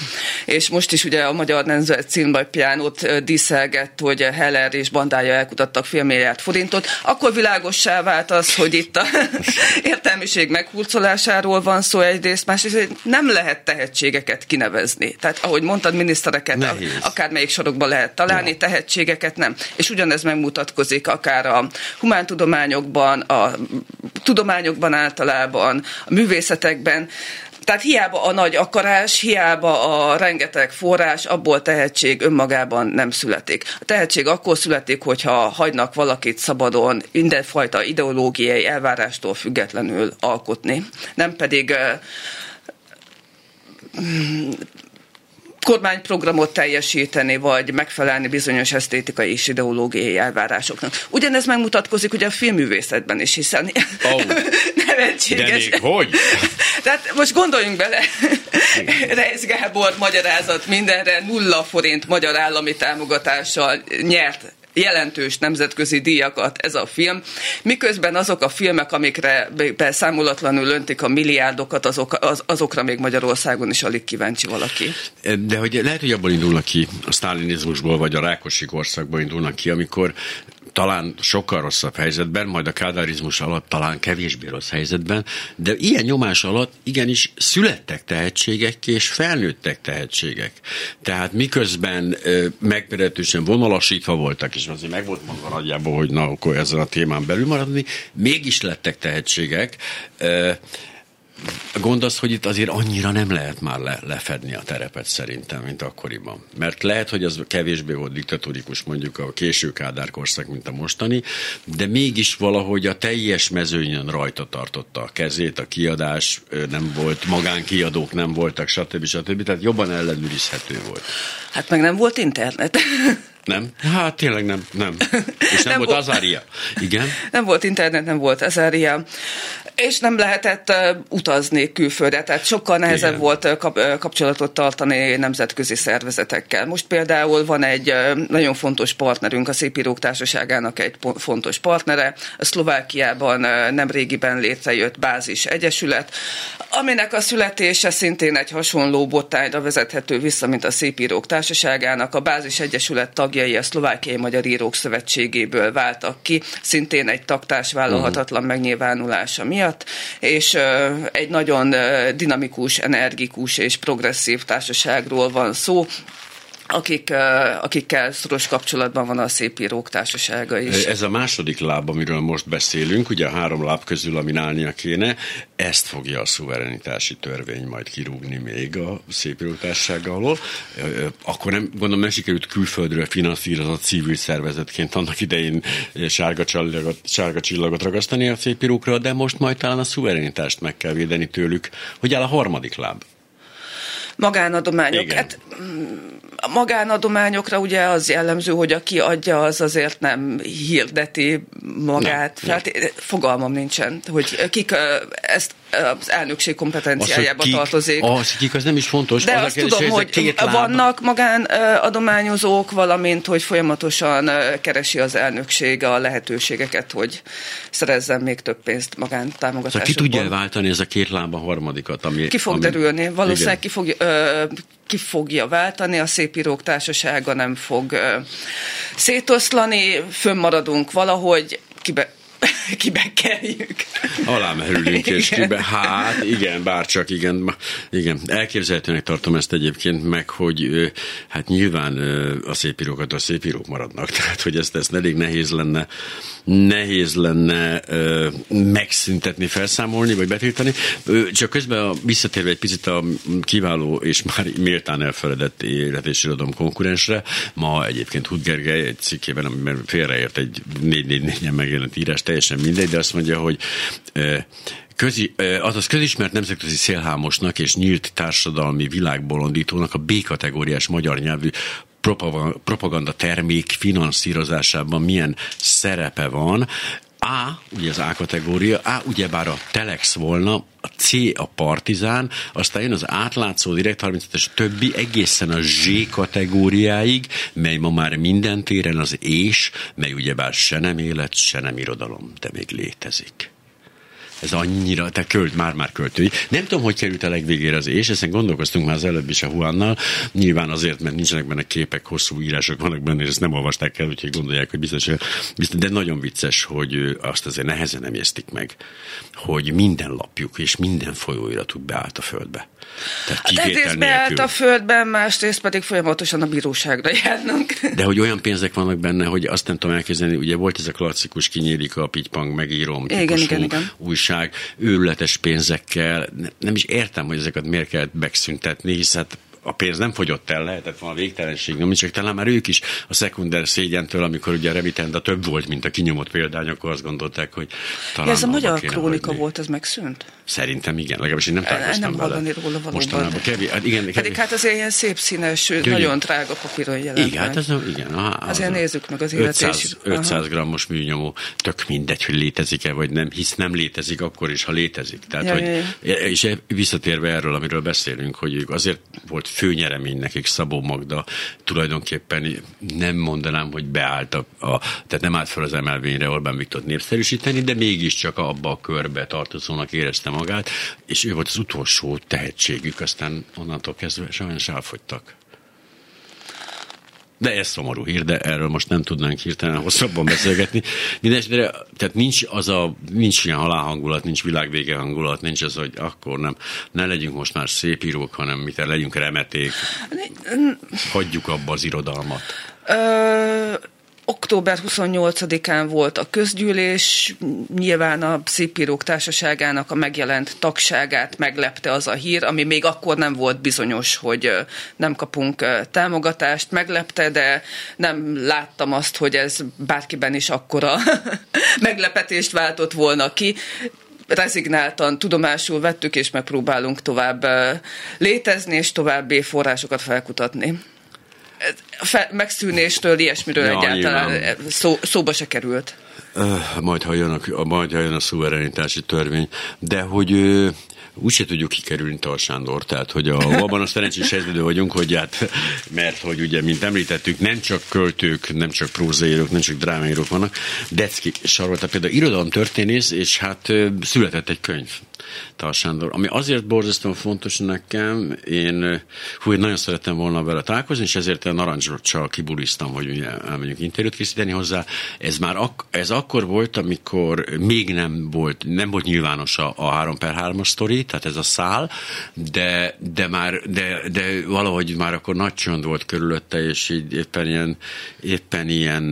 és most is ugye a Magyar Nemzet címbaj piánót díszelgett, hogy Heller és bandája elkutattak fél milliárd forintot, akkor világossá vált az, hogy itt a értelmiség meghurcolásáról van szó egyrészt, másrészt nem lehet tehetségeket kinevezni. Tehát ahogy mondtad, minisztereket Nehéz. akármelyik sorokban lehet találni, ja. tehetségeket nem. És ugyanez megmutatkozik akár a humántudományokban, a tudományokban általában, a művészetekben, tehát hiába a nagy akarás, hiába a rengeteg forrás, abból tehetség önmagában nem születik. A tehetség akkor születik, hogyha hagynak valakit szabadon mindenfajta ideológiai elvárástól függetlenül alkotni. Nem pedig kormányprogramot teljesíteni, vagy megfelelni bizonyos esztétikai és ideológiai elvárásoknak. Ugyanez megmutatkozik ugye a filmművészetben is, hiszen oh, nevetséges. De még hogy? Tehát most gondoljunk bele, Reis Gábor magyarázat mindenre nulla forint magyar állami támogatással nyert jelentős nemzetközi díjakat ez a film, miközben azok a filmek, amikre számolatlanul öntik a milliárdokat, azok, az, azokra még Magyarországon is alig kíváncsi valaki. De hogy lehet, hogy abból indulnak ki, a sztálinizmusból vagy a Rákosi korszakból indulnak ki, amikor talán sokkal rosszabb helyzetben, majd a kádárizmus alatt talán kevésbé rossz helyzetben, de ilyen nyomás alatt igenis születtek tehetségek és felnőttek tehetségek. Tehát miközben megmeretősen vonalasítva voltak, és azért meg volt mondva nagyjából, hogy na, akkor ezen a témán belül maradni, mégis lettek tehetségek, a gond az, hogy itt azért annyira nem lehet már le, lefedni a terepet szerintem, mint akkoriban. Mert lehet, hogy az kevésbé volt diktatórikus mondjuk a késő Kádár korszak, mint a mostani, de mégis valahogy a teljes mezőnyön rajta tartotta a kezét, a kiadás nem volt, magánkiadók nem voltak, stb. stb. Tehát jobban ellenőrizhető volt. Hát meg nem volt internet. Nem? Hát tényleg nem. nem. És nem, nem volt Azária. Igen? Nem volt internet, nem volt Azária. És nem lehetett uh, utazni külföldre, tehát sokkal nehezebb Igen. volt uh, kap, uh, kapcsolatot tartani nemzetközi szervezetekkel. Most például van egy nagyon fontos partnerünk, a Szépírók Társaságának egy fontos partnere. A Szlovákiában nem régiben létrejött bázis egyesület, aminek a születése szintén egy hasonló bottányra vezethető vissza, mint a Szépírók Társaságának. A bázis egyesület tagjai a Szlovákiai Magyar Írók Szövetségéből váltak ki, szintén egy taktás vállalhatatlan megnyilvánulása miatt miatt, és egy nagyon dinamikus, energikus és progresszív társaságról van szó, akik, akikkel szoros kapcsolatban van a szép írók társasága is. Ez a második láb, amiről most beszélünk, ugye a három láb közül, ami állnia kéne, ezt fogja a szuverenitási törvény majd kirúgni még a szép írók társasága alól. Akkor nem, gondolom nem sikerült külföldről finanszírozott civil szervezetként annak idején sárga csillagot, sárga csillagot ragasztani a szép írókra, de most majd talán a szuverenitást meg kell védeni tőlük. Hogy áll a harmadik láb? Magánadományok. Igen. Hát, a magánadományokra ugye az jellemző, hogy aki adja, az azért nem hirdeti magát. Nem, hát, nem. Fogalmam nincsen, hogy kik ezt az elnökség kompetenciájába az, kik, tartozik. Az, kik, az nem is fontos. De az azt tudom, hogy vannak magánadományozók, valamint, hogy folyamatosan keresi az elnökség a lehetőségeket, hogy szerezzen még több pénzt magántámogatásokból. Szóval ki tudja váltani ez a két lába harmadikat? Ami, ki fog ami, derülni. Valószínűleg ki fog, ö, ki fogja váltani, a szépírók társasága nem fog ö, szétoszlani, fönnmaradunk valahogy, kibe, kibekeljük. Alámerülünk, és kibe, hát igen, bárcsak igen, igen. Elképzelhetőnek tartom ezt egyébként meg, hogy hát nyilván a szépírókat a szépírók maradnak, tehát hogy ezt, ezt elég nehéz lenne nehéz lenne ö, megszüntetni, felszámolni, vagy betiltani. Csak közben visszatérve egy picit a kiváló és már méltán elfeledett élet és irodalom konkurensre, ma egyébként Hud Gergely egy cikkében, amiben félreért egy 444-en megjelent írás, teljesen mindegy, de azt mondja, hogy ö, Közi, azaz közismert nemzetközi szélhámosnak és nyílt társadalmi világbolondítónak a B-kategóriás magyar nyelvű propaganda termék finanszírozásában milyen szerepe van. A, ugye az A kategória, A ugyebár a Telex volna, a C a Partizán, aztán jön az átlátszó Direkt 35-es többi egészen a Z kategóriáig, mely ma már minden téren az és, mely ugyebár se nem élet, se nem irodalom, de még létezik ez annyira, te költ, már-már költői. Nem tudom, hogy került a legvégére az és, ezen gondolkoztunk már az előbb is a Huannal, nyilván azért, mert nincsenek benne képek, hosszú írások vannak benne, és ezt nem olvasták el, úgyhogy gondolják, hogy biztos, biztos de nagyon vicces, hogy azt azért nehezen emésztik meg, hogy minden lapjuk és minden folyóiratuk beállt a földbe. Tehát hát egyrészt beállt a földben, másrészt pedig folyamatosan a bíróságra járnak. De hogy olyan pénzek vannak benne, hogy azt nem tudom elképzelni, ugye volt ez a klasszikus kinyílik a pitypang megírom, igen, igen, igen. újság, őrületes pénzekkel, nem is értem, hogy ezeket miért kellett megszüntetni, hisz hát a pénz nem fogyott el, lehetett volna végtelenség nem csak talán már ők is a szekunder szégyentől, amikor ugye a remitenda több volt, mint a kinyomott példány, akkor azt gondolták, hogy talán ja, Ez a magyar krónika hagyni. volt, ez megszűnt? Szerintem igen, legalábbis én nem találkoztam Nem hallani róla valóban. Mostanában kevés, hát igen, kevés. Pedig hát azért ilyen szép színes, Gyönyör. nagyon drága papíron jelent Igen, hát ez igen. Aha, az azért nézzük meg az 500, 500 grammos műnyomó, tök mindegy, hogy létezik-e, vagy nem, hisz nem létezik akkor is, ha létezik. Tehát, ja, hogy, ja, ja. És visszatérve erről, amiről beszélünk, hogy azért volt főnyeremény nekik Szabó Magda, tulajdonképpen nem mondanám, hogy beállt a, a tehát nem állt fel az emelvényre Orbán Viktor népszerűsíteni, de mégiscsak abba a körbe tartozónak érezte magát, és ő volt az utolsó tehetségük, aztán onnantól kezdve sajnos elfogytak. De ez szomorú hír, de erről most nem tudnánk hirtelen hosszabban beszélgetni. Mindenesetre, tehát nincs az a, nincs ilyen halálhangulat, nincs világvége hangulat, nincs az, hogy akkor nem, ne legyünk most már szép írók, hanem mit legyünk remeték. Hagyjuk abba az irodalmat. Ö, Október 28-án volt a közgyűlés, nyilván a Szépírók Társaságának a megjelent tagságát meglepte az a hír, ami még akkor nem volt bizonyos, hogy nem kapunk támogatást, meglepte, de nem láttam azt, hogy ez bárkiben is akkora meglepetést váltott volna ki. Rezignáltan tudomásul vettük, és megpróbálunk tovább létezni, és további forrásokat felkutatni fe, megszűnéstől, ilyesmiről ja, egyáltalán szó, szóba se került. Majd, ha jön a, majd ha jön a szuverenitási törvény, de hogy úgyse tudjuk kikerülni Tar Sándor, tehát hogy a, abban a szerencsés helyzetben vagyunk, hogy hát, mert hogy ugye, mint említettük, nem csak költők, nem csak prózaírók, nem csak drámaírók vannak, Decki Sarolta például irodalom történész, és hát született egy könyv Tal Sándor. Ami azért borzasztóan fontos nekem, én, hú, én nagyon szerettem volna vele találkozni, és ezért a narancsal kibulisztam, hogy elmegyünk interjút készíteni hozzá. Ez már ak- ez akkor volt, amikor még nem volt, nem volt nyilvános a, a 3 per 3 sztori, tehát ez a szál, de, de már, de, de valahogy már akkor nagy csönd volt körülötte, és így éppen ilyen, éppen ilyen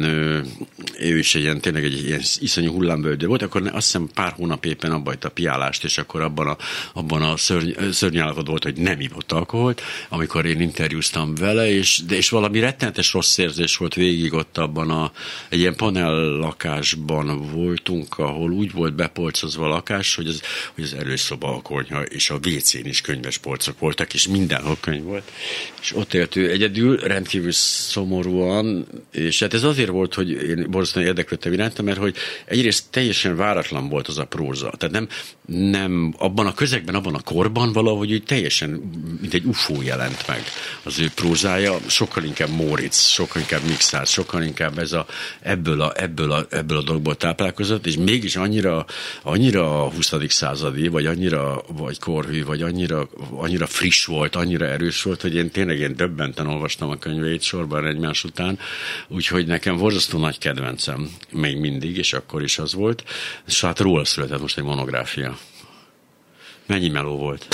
ő is egy ilyen, tényleg egy ilyen iszonyú hullámvölgy volt, akkor azt hiszem pár hónap éppen abba a piálást, és akkor abban a, abban a szörny, szörnyállapot volt, hogy nem ivott alkoholt, amikor én interjúztam vele, és, de, és valami rettenetes rossz érzés volt végig ott abban a, egy ilyen panel lakásban voltunk, ahol úgy volt bepolcozva a lakás, hogy az, hogy az előszoba, a konyha és a WC-n is könyves polcok voltak, és mindenhol könyv volt. És ott élt ő egyedül, rendkívül szomorúan, és hát ez azért volt, hogy én borzasztóan érdeklődtem iránta, mert hogy egyrészt teljesen váratlan volt az a próza. Tehát nem, nem abban a közegben, abban a korban valahogy úgy teljesen, mint egy ufó jelent meg az ő prózája, sokkal inkább Móricz, sokkal inkább Mixár, sokkal inkább ez a, ebből, a, ebből, a, ebből a dologból táplálkozott, és mégis annyira, annyira a 20. századi, vagy annyira vagy korhű, vagy annyira, annyira friss volt, annyira erős volt, hogy én tényleg én döbbenten olvastam a könyveit sorban egymás után, úgyhogy nekem borzasztó nagy kedvencem, még mindig, és akkor is az volt, és hát róla született most egy monográfia. Mennyi meló volt?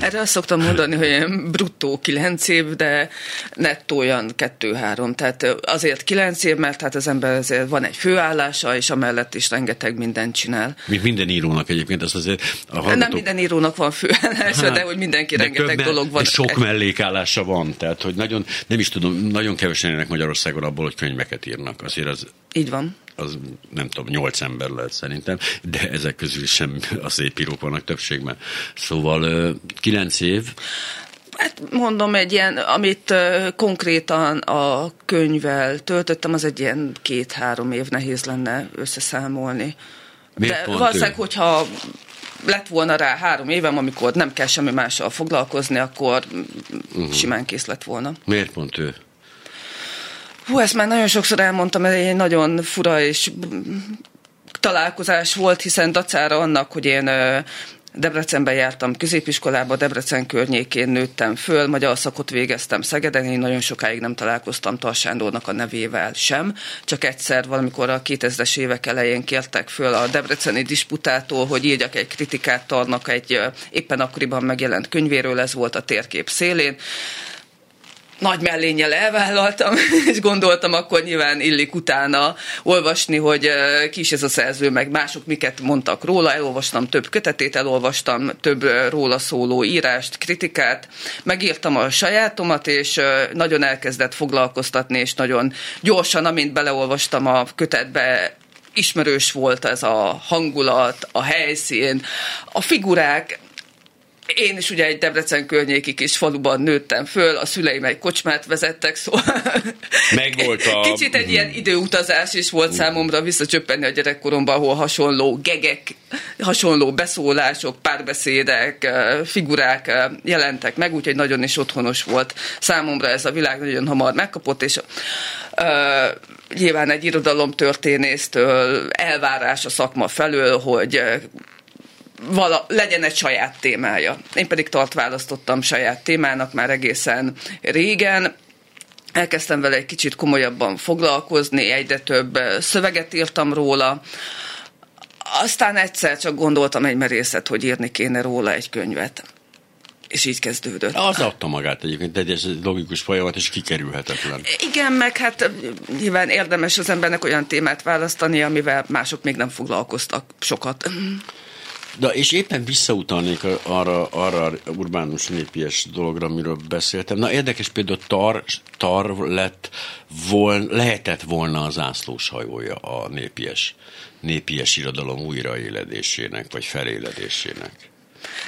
Erre azt szoktam mondani, hogy bruttó kilenc év, de nettó olyan kettő-három. Tehát azért kilenc év, mert hát az ember azért van egy főállása, és amellett is rengeteg mindent csinál. Mint minden írónak egyébként, az azért a hallgatók... Nem minden írónak van főállása, hát, de hogy mindenki de rengeteg többen, dolog van. sok mellékállása van, tehát hogy nagyon, nem is tudom, nagyon kevesen élnek Magyarországon abból, hogy könyveket írnak. Azért az így van. Az nem tudom, nyolc ember lehet szerintem, de ezek közül sem a szép írók vannak többségben. Szóval kilenc év, Hát mondom, egy ilyen, amit konkrétan a könyvvel töltöttem, az egy ilyen két-három év nehéz lenne összeszámolni. Miért De valószínűleg, ő? hogyha lett volna rá három évem, amikor nem kell semmi mással foglalkozni, akkor uh-huh. simán kész lett volna. Miért pont ő? Hú, ezt már nagyon sokszor elmondtam, ez egy nagyon fura és találkozás volt, hiszen dacára annak, hogy én Debrecenben jártam középiskolába, Debrecen környékén nőttem föl, magyar szakot végeztem Szegeden, én nagyon sokáig nem találkoztam Tarsándornak a nevével sem, csak egyszer valamikor a 2000-es évek elején kértek föl a debreceni disputától, hogy írjak egy kritikát Tarnak egy éppen akkoriban megjelent könyvéről, ez volt a térkép szélén nagy mellényel elvállaltam, és gondoltam, akkor nyilván illik utána olvasni, hogy ki is ez a szerző, meg mások miket mondtak róla, elolvastam több kötetét, elolvastam több róla szóló írást, kritikát, megírtam a sajátomat, és nagyon elkezdett foglalkoztatni, és nagyon gyorsan, amint beleolvastam a kötetbe, ismerős volt ez a hangulat, a helyszín, a figurák, én is ugye egy Debrecen környéki kis faluban nőttem föl, a szüleim egy kocsmát vezettek, szóval Meg volt a... kicsit egy ilyen időutazás is volt számomra visszacsöppenni a gyerekkoromban, ahol hasonló gegek, hasonló beszólások, párbeszédek, figurák jelentek meg, úgyhogy nagyon is otthonos volt számomra ez a világ, nagyon hamar megkapott, és uh, nyilván egy irodalomtörténésztől elvárás a szakma felől, hogy vala, legyen egy saját témája. Én pedig tart választottam saját témának már egészen régen, elkezdtem vele egy kicsit komolyabban foglalkozni, egyre több szöveget írtam róla, aztán egyszer csak gondoltam egy merészet, hogy írni kéne róla egy könyvet. És így kezdődött. Az adta magát egyébként, de ez egy logikus folyamat, és kikerülhetetlen. Igen, meg hát nyilván érdemes az embernek olyan témát választani, amivel mások még nem foglalkoztak sokat. De és éppen visszautalnék arra, arra urbánus népies dologra, amiről beszéltem. Na érdekes például tar, tar lett vol, lehetett volna az ászlós hajója a népies, népies irodalom újraéledésének, vagy feléledésének.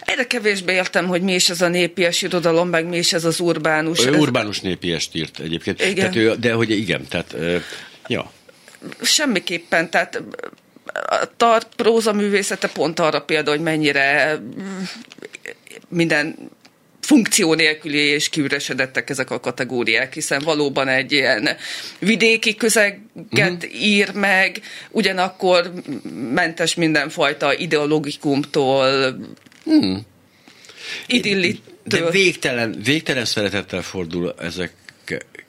Egyre kevésbé értem, hogy mi is ez a népies irodalom, meg mi is ez az urbánus. Ő urbánus népiest írt egyébként. Igen. Tehát ő, de hogy igen, tehát ja. Semmiképpen, tehát a tart próza művészete pont arra példa, hogy mennyire minden funkció nélküli és kiüresedettek ezek a kategóriák, hiszen valóban egy ilyen vidéki közeget uh-huh. ír meg, ugyanakkor mentes mindenfajta ideologikumtól, hmm. idillitől. De végtelen, végtelen szeretettel fordul ezek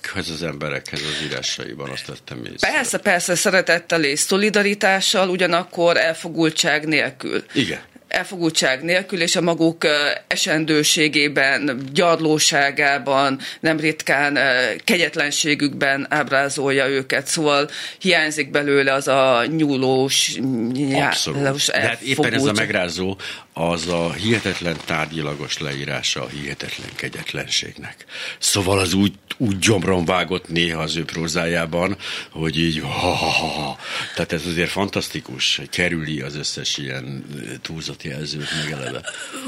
ezekhez az emberekhez az írásaiban, azt tettem észre. Persze, persze, szeretettel és szolidaritással, ugyanakkor elfogultság nélkül. Igen elfogultság nélkül, és a maguk esendőségében, gyarlóságában, nem ritkán kegyetlenségükben ábrázolja őket, szóval hiányzik belőle az a nyúlós, Abszolút. De hát éppen ez a megrázó, az a hihetetlen tárgyilagos leírása a hihetetlen kegyetlenségnek. Szóval az úgy, úgy gyomron vágott néha az ő prózájában, hogy így ha, ha, ha. Tehát ez azért fantasztikus, kerüli az összes ilyen túlzott jelzőt meg eleve.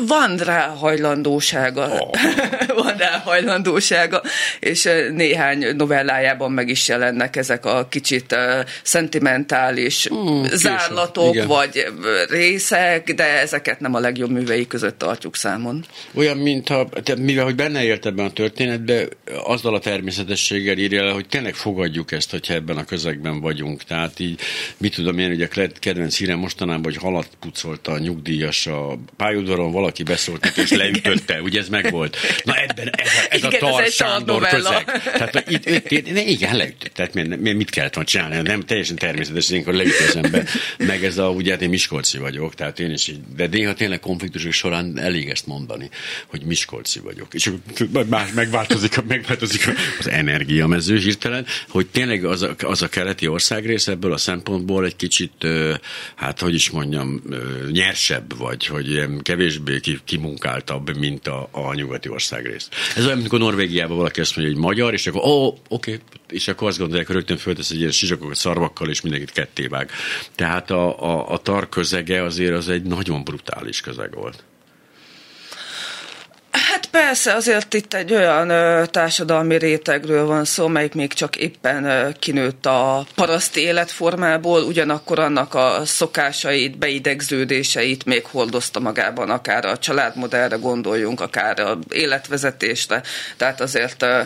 Van rá hajlandósága. Oh. Van rá hajlandósága, és néhány novellájában meg is jelennek ezek a kicsit uh, szentimentális mm, zárlatok, később. vagy részek, de ezeket nem a legjobb művei között tartjuk számon. Olyan, mintha, mivel hogy benne élt ebben a történetben, azzal a természetességgel írja le, hogy tényleg fogadjuk ezt, hogyha ebben a közegben vagyunk. Tehát így, mit tudom én, ugye a kedvenc hírem mostanában, hogy halat pucolta a nyugdíjas a pályaudvaron, valaki beszólt és leütötte, ugye ez megvolt. Na ebben ez, a, ez igen, a Tar Sándor közeg. Tehát itt, itt, itt, igen, leütött. Tehát miért, mit kellett volna csinálni? Nem teljesen természetes, hogy leüt az ember. Meg ez a, ugye hát én Miskolci vagyok, tehát én is így, de néha tényleg konfliktusok során elég ezt mondani, hogy Miskolci vagyok. És más megváltozik, megváltozik az energiamező hirtelen, hogy tényleg az a, az a keleti országrész ebből a szempontból egy kicsit, hát hogy is mondjam, nyersebb, vagy hogy kevésbé kimunkáltabb, mint a, a nyugati országrész. Ez olyan, amikor Norvégiában valaki azt mondja, hogy magyar, és akkor, ó, oké, okay. és akkor azt gondolják, hogy rögtön föltesz egy ilyen sizsakokat szarvakkal, és mindenkit kettévág. Tehát a, a, a tar közege azért az egy nagyon brutális közeg volt. Persze, azért itt egy olyan ö, társadalmi rétegről van szó, melyik még csak éppen ö, kinőtt a paraszti életformából, ugyanakkor annak a szokásait, beidegződéseit még hordozta magában, akár a családmodellre gondoljunk, akár a életvezetésre. Tehát azért ö,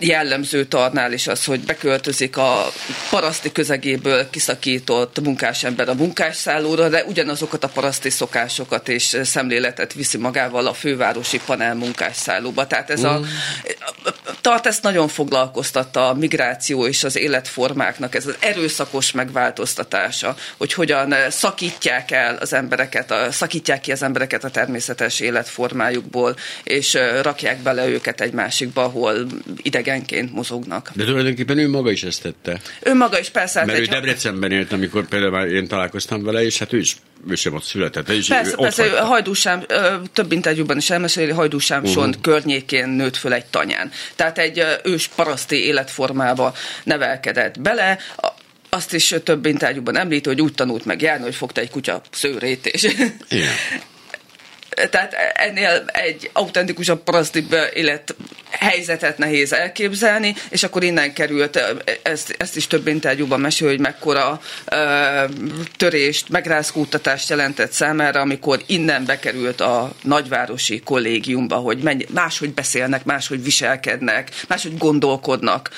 jellemző tarnál is az, hogy beköltözik a paraszti közegéből kiszakított munkásember a munkásszállóra, de ugyanazokat a paraszti szokásokat és szemléletet viszi magával a fővárosi panel munkásszállóba. Tehát ez a, mm. tart ezt nagyon foglalkoztatta a migráció és az életformáknak, ez az erőszakos megváltoztatása, hogy hogyan szakítják el az embereket, a, szakítják ki az embereket a természetes életformájukból, és rakják bele őket egy másikba, ahol ideg idegenként mozognak. De tulajdonképpen ő maga is ezt tette. Ő maga is persze. Mert ő Debrecenben élt, amikor például én találkoztam vele, és hát ő is ő sem ott született. És persze, ott persze, hagyta. Hajdúsám, több interjúban is elmeséli, Hajdúsám uh-huh. Sont környékén nőtt föl egy tanyán. Tehát egy ős paraszti életformába nevelkedett bele, azt is több interjúban említ, hogy úgy tanult meg járni, hogy fogta egy kutya szőrét, és Igen. Tehát ennél egy autentikusabb parasztibb élet helyzetet nehéz elképzelni, és akkor innen került, ezt, ezt is több interjúban mesél, hogy mekkora ö, törést, megrázkódtatást jelentett számára, amikor innen bekerült a nagyvárosi kollégiumba, hogy mennyi, máshogy beszélnek, máshogy viselkednek, máshogy gondolkodnak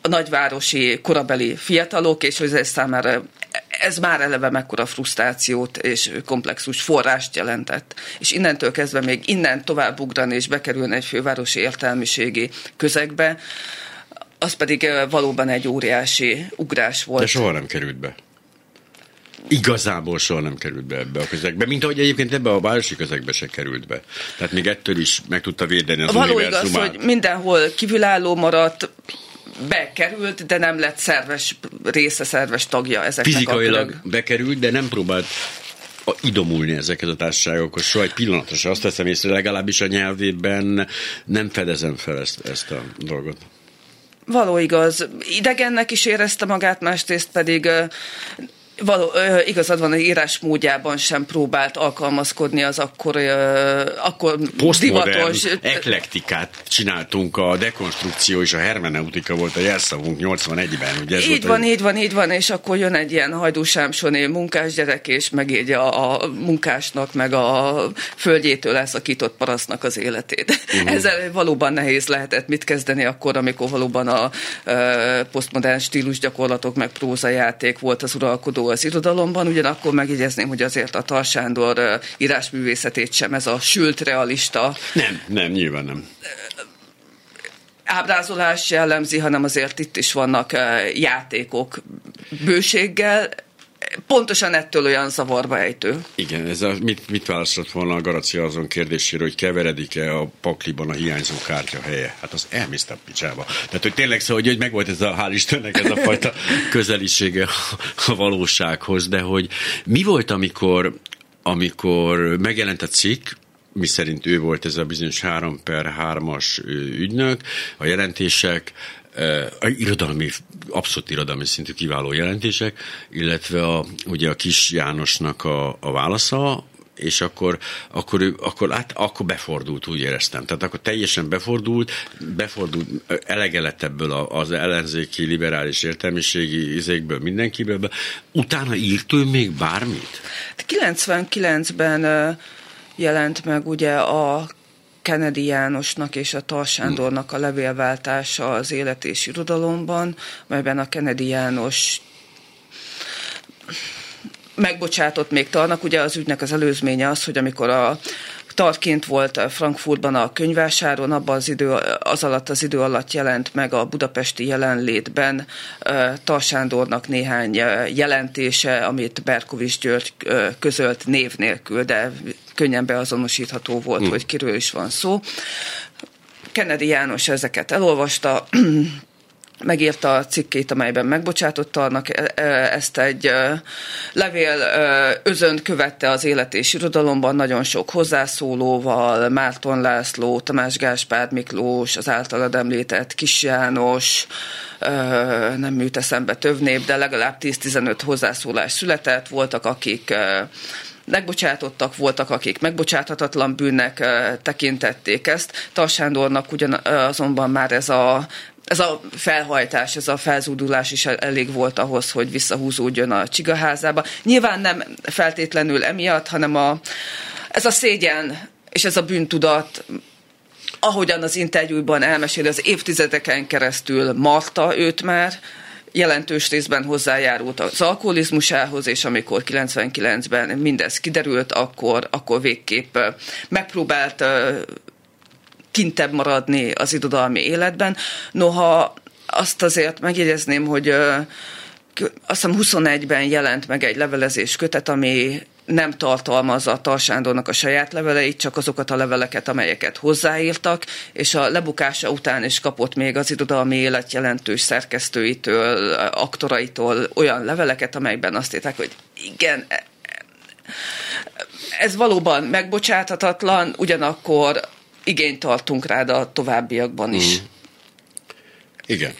a nagyvárosi korabeli fiatalok, és hogy ez számára ez már eleve mekkora frusztrációt és komplexus forrást jelentett. És innentől kezdve még innen tovább ugrani és bekerülni egy fővárosi értelmiségi közegbe, az pedig valóban egy óriási ugrás volt. De soha nem került be. Igazából soha nem került be ebbe a közegbe, mint ahogy egyébként ebbe a városi közegbe se került be. Tehát még ettől is meg tudta védeni az Való igaz, hogy mindenhol kívülálló maradt, bekerült, de nem lett szerves része, szerves tagja ezeknek Fizikailag a bekerült, de nem próbált a, idomulni ezeket a társaságokhoz. Soha egy pillanatosan azt teszem észre, legalábbis a nyelvében nem fedezem fel ezt, ezt a dolgot. Való igaz. Idegennek is érezte magát, másrészt pedig Való, igazad van, a írás módjában sem próbált alkalmazkodni az akkor, akkor divatos... eklektikát csináltunk, a dekonstrukció és a hermeneutika volt a jelszavunk 81-ben. Ugye ez így van, egy... így van, így van, és akkor jön egy ilyen hajdúsámsoné munkásgyerek, és megírja a munkásnak, meg a földjétől leszakított parasznak az életét. Uh-huh. Ezzel valóban nehéz lehetett mit kezdeni akkor, amikor valóban a ö, posztmodern stílusgyakorlatok, meg prózajáték volt az uralkodó az irodalomban, ugyanakkor megjegyezném, hogy azért a Tarsándor írásművészetét sem ez a sült realista. Nem, nem, nyilván nem ábrázolás jellemzi, hanem azért itt is vannak játékok bőséggel, pontosan ettől olyan zavarba ejtő. Igen, ez a, mit, mit válaszolt volna a Garacia azon kérdésére, hogy keveredik-e a pakliban a hiányzó kártya helye? Hát az elmészte a picsába. Tehát, hogy tényleg szó, hogy, hogy megvolt ez a, hál' Istennek ez a fajta közelisége a valósághoz, de hogy mi volt, amikor, amikor megjelent a cikk, mi szerint ő volt ez a bizonyos 3 per 3-as ügynök, a jelentések, irodalmi, abszolút irodalmi szintű kiváló jelentések, illetve a, ugye a Kis Jánosnak a, a válasza, és akkor, akkor, ő, akkor, át, akkor befordult, úgy éreztem. Tehát akkor teljesen befordult, befordult, elege lett ebből az ellenzéki, liberális értelmiségi izékből, mindenkiből. Utána írt ő még bármit? 99-ben jelent meg ugye a Kennedy Jánosnak és a Tarsándornak a levélváltása az élet és irodalomban, melyben a Kennedy János megbocsátott még Tarnak. Ugye az ügynek az előzménye az, hogy amikor a Tarként volt Frankfurtban a könyvásáron, abban az idő, az alatt az idő alatt jelent meg a budapesti jelenlétben Tarsándornak néhány jelentése, amit Berkovics György közölt név nélkül, de könnyen beazonosítható volt, mm. hogy kiről is van szó. Kennedy János ezeket elolvasta, megírta a cikkét, amelyben megbocsátotta annak e, e, ezt egy levél özönt követte az élet és irodalomban nagyon sok hozzászólóval, Márton László, Tamás Gáspár Miklós, az általad említett Kis János, nem műt eszembe több nép, de legalább 10-15 hozzászólás született, voltak akik megbocsátottak voltak, akik megbocsáthatatlan bűnnek tekintették ezt. Tarsándornak ugyan azonban már ez a ez a felhajtás, ez a felzúdulás is elég volt ahhoz, hogy visszahúzódjon a csigaházába. Nyilván nem feltétlenül emiatt, hanem a, ez a szégyen és ez a bűntudat ahogyan az interjúban elmeséli, az évtizedeken keresztül marta őt már, jelentős részben hozzájárult az alkoholizmusához, és amikor 99-ben mindez kiderült, akkor, akkor végképp megpróbált kintebb maradni az irodalmi életben. Noha azt azért megjegyezném, hogy azt hiszem 21-ben jelent meg egy levelezés kötet, ami nem tartalmazza a Tarsándornak a saját leveleit, csak azokat a leveleket, amelyeket hozzáírtak, és a lebukása után is kapott még az irodalmi élet jelentős szerkesztőitől, aktoraitól olyan leveleket, amelyben azt írták, hogy igen, ez valóban megbocsáthatatlan, ugyanakkor igényt tartunk rád a továbbiakban is. Mm. Igen.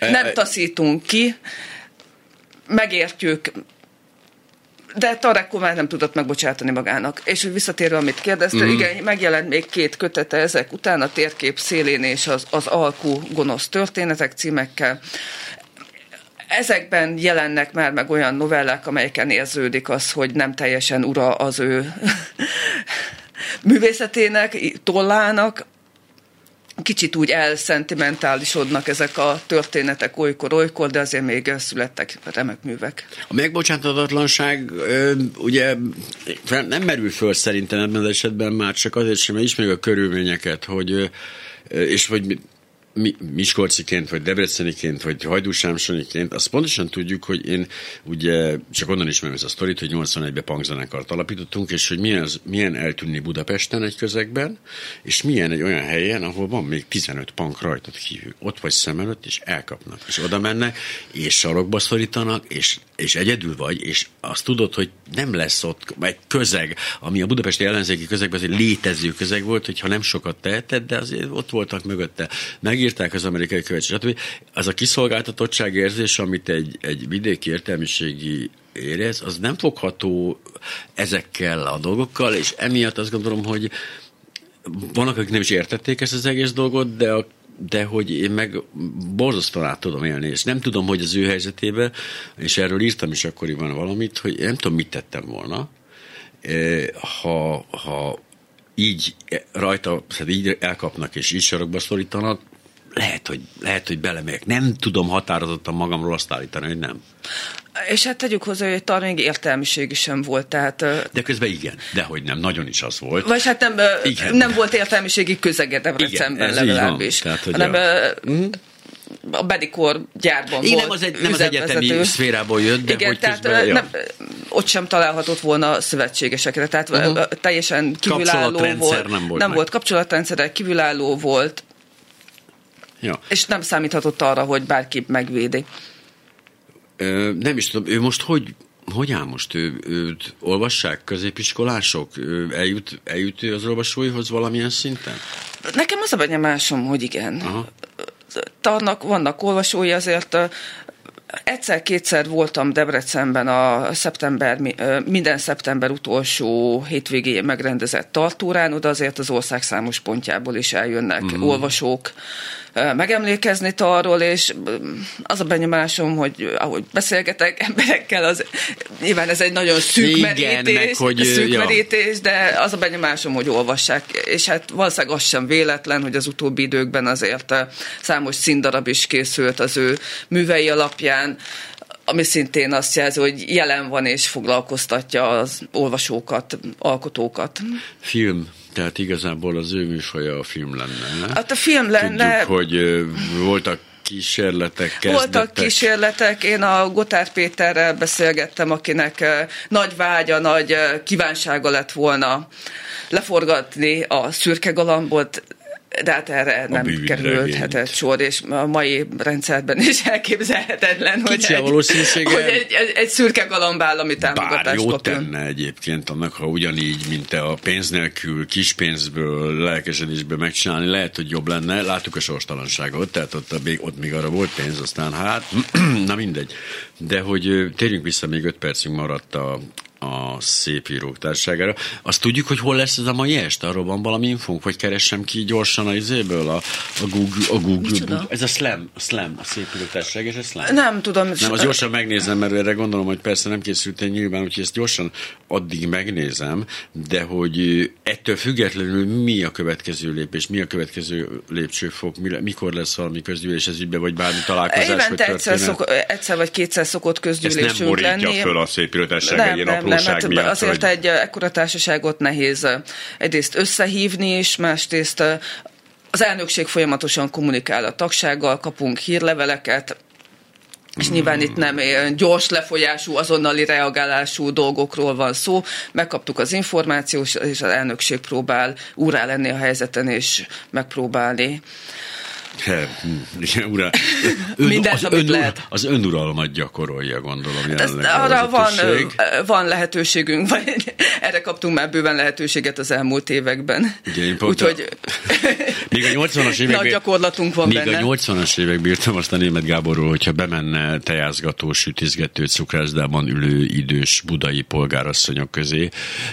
Nem taszítunk ki, megértjük, de Tarekko már nem tudott megbocsátani magának. És hogy visszatérve, amit kérdezte, mm. igen, megjelent még két kötete ezek után, a térkép szélén és az, az alkú gonosz történetek címekkel. Ezekben jelennek már meg olyan novellák, amelyeken érződik az, hogy nem teljesen ura az ő művészetének, tollának, kicsit úgy elszentimentálisodnak ezek a történetek olykor-olykor, de azért még születtek remek művek. A megbocsátatatlanság ugye nem merül föl szerintem ebben az esetben már csak azért sem, mert ismerjük a körülményeket, hogy és hogy mi, Miskolciként, vagy Debreceniként, vagy Hajdúsámsoniként, azt pontosan tudjuk, hogy én ugye csak onnan ismerem ezt a sztorit, hogy 81-ben punkzenekart alapítottunk, és hogy milyen, az, milyen eltűnni Budapesten egy közegben, és milyen egy olyan helyen, ahol van még 15 punk rajtad kívül. Ott vagy szem előtt, és elkapnak. És oda mennek, és sarokba szorítanak, és, és egyedül vagy, és azt tudod, hogy nem lesz ott egy közeg, ami a budapesti ellenzéki közegben egy létező közeg volt, hogyha nem sokat teheted, de azért ott voltak mögötte. Meg írták az amerikai követség, stb. Az a kiszolgáltatottság érzés, amit egy, egy vidéki értelmiségi érez, az nem fogható ezekkel a dolgokkal, és emiatt azt gondolom, hogy vannak, akik nem is értették ezt az egész dolgot, de a de hogy én meg borzasztóan át tudom élni, és nem tudom, hogy az ő helyzetében, és erről írtam is akkoriban valamit, hogy nem tudom, mit tettem volna, eh, ha, ha így rajta, tehát így elkapnak és így sarokba szorítanak, lehet, hogy, lehet, hogy belemegyek. Nem tudom határozottan magamról azt állítani, hogy nem. És hát tegyük hozzá, hogy talán még értelmiség sem volt. Tehát, de közben igen, de hogy nem, nagyon is az volt. Vagy hát nem, igen. nem volt értelmiségi közege Debrecenben legalábbis. Tehát, hogy hanem, a... Mm a Bedikor gyárban Igen, volt nem az, egy, nem az egyetemi szférából jött, de Igen, hogy tehát közben, ja. nem, ott sem találhatott volna szövetségesekre, tehát uh-huh. teljesen kívülálló volt. Nem volt, nem volt kapcsolatrendszer, kívülálló volt, Ja. És nem számíthatott arra, hogy bárki megvédi. Ö, nem is tudom, ő most hogy, hogy áll most? Ő, őt olvassák középiskolások? Ő eljut, eljut ő az olvasóihoz valamilyen szinten? Nekem az a benyomásom, hogy igen. Aha. Tarnak, vannak olvasói, azért Egyszer-kétszer voltam Debrecenben a szeptember, minden szeptember utolsó hétvégén megrendezett tartórán, oda azért az ország számos pontjából is eljönnek mm. olvasók megemlékezni arról, és az a benyomásom, hogy ahogy beszélgetek emberekkel, az nyilván ez egy nagyon szűk Igen, merítés, meg, hogy, szűk ja. merítés, de az a benyomásom, hogy olvassák, és hát valószínűleg az sem véletlen, hogy az utóbbi időkben azért számos színdarab is készült az ő művei alapján, ami szintén azt jelzi, hogy jelen van és foglalkoztatja az olvasókat, alkotókat. Film tehát igazából az ő műfaja a film lenne. Hát a film lenne. Tudjuk, hogy voltak kísérletek, kezdetek. Voltak kísérletek, én a Gotár Péterrel beszélgettem, akinek nagy vágya, nagy kívánsága lett volna leforgatni a szürke galambot, de hát erre nem kerülhetett sor, és a mai rendszerben is elképzelhetetlen, hogy egy, hogy egy, egy, egy szürke galambállami támogatást Bár jó tenne egyébként annak, ha ugyanígy, mint a pénz nélkül, kis pénzből, lelkesedésből megcsinálni, lehet, hogy jobb lenne. Láttuk a sorstalanságot, tehát ott, a, még, ott még arra volt pénz, aztán hát, na mindegy. De hogy térjünk vissza, még öt percünk maradt a, a szép írók társaságára. Azt tudjuk, hogy hol lesz ez a mai este? Arról van valami infónk, vagy keressem ki gyorsan a izéből a, a Google, a Google, Google. Ez a Slam, a Slam, a szép írók társaság, és a Slam. Nem tudom. Nem, az gyorsan megnézem, mert erre gondolom, hogy persze nem készült egy nyilván, úgyhogy ezt gyorsan addig megnézem, de hogy ettől függetlenül mi a következő lépés, mi a következő lépcsőfok, mi, mikor lesz valami közgyűlés ez ügybe, vagy bármi találkozás, Évente vagy egyszer, szok, egyszer vagy kétszer szokott közgyűlésünk lenni. nem föl a szép írók társaság, nem, nem, nem, miatt, azért hogy... egy ekkora társaságot nehéz egyrészt összehívni, és másrészt az elnökség folyamatosan kommunikál a tagsággal, kapunk hírleveleket, és nyilván itt nem gyors lefolyású, azonnali reagálású dolgokról van szó. Megkaptuk az információt, és az elnökség próbál úrá lenni a helyzeten, és megpróbálni ura. Ön, Mindent, az, ön, lehet. az önuralmat gyakorolja, gondolom. Hát arra van, van lehetőségünk, vagy erre kaptunk már bőven lehetőséget az elmúlt években. Igen, Úgyhogy még a 80-as évek, nagy gyakorlatunk van még benne. a 80-as évek bírtam azt a német Gáborról, hogyha bemenne tejázgató, sütizgető, cukrászdában ülő idős budai polgárasszonyok közé,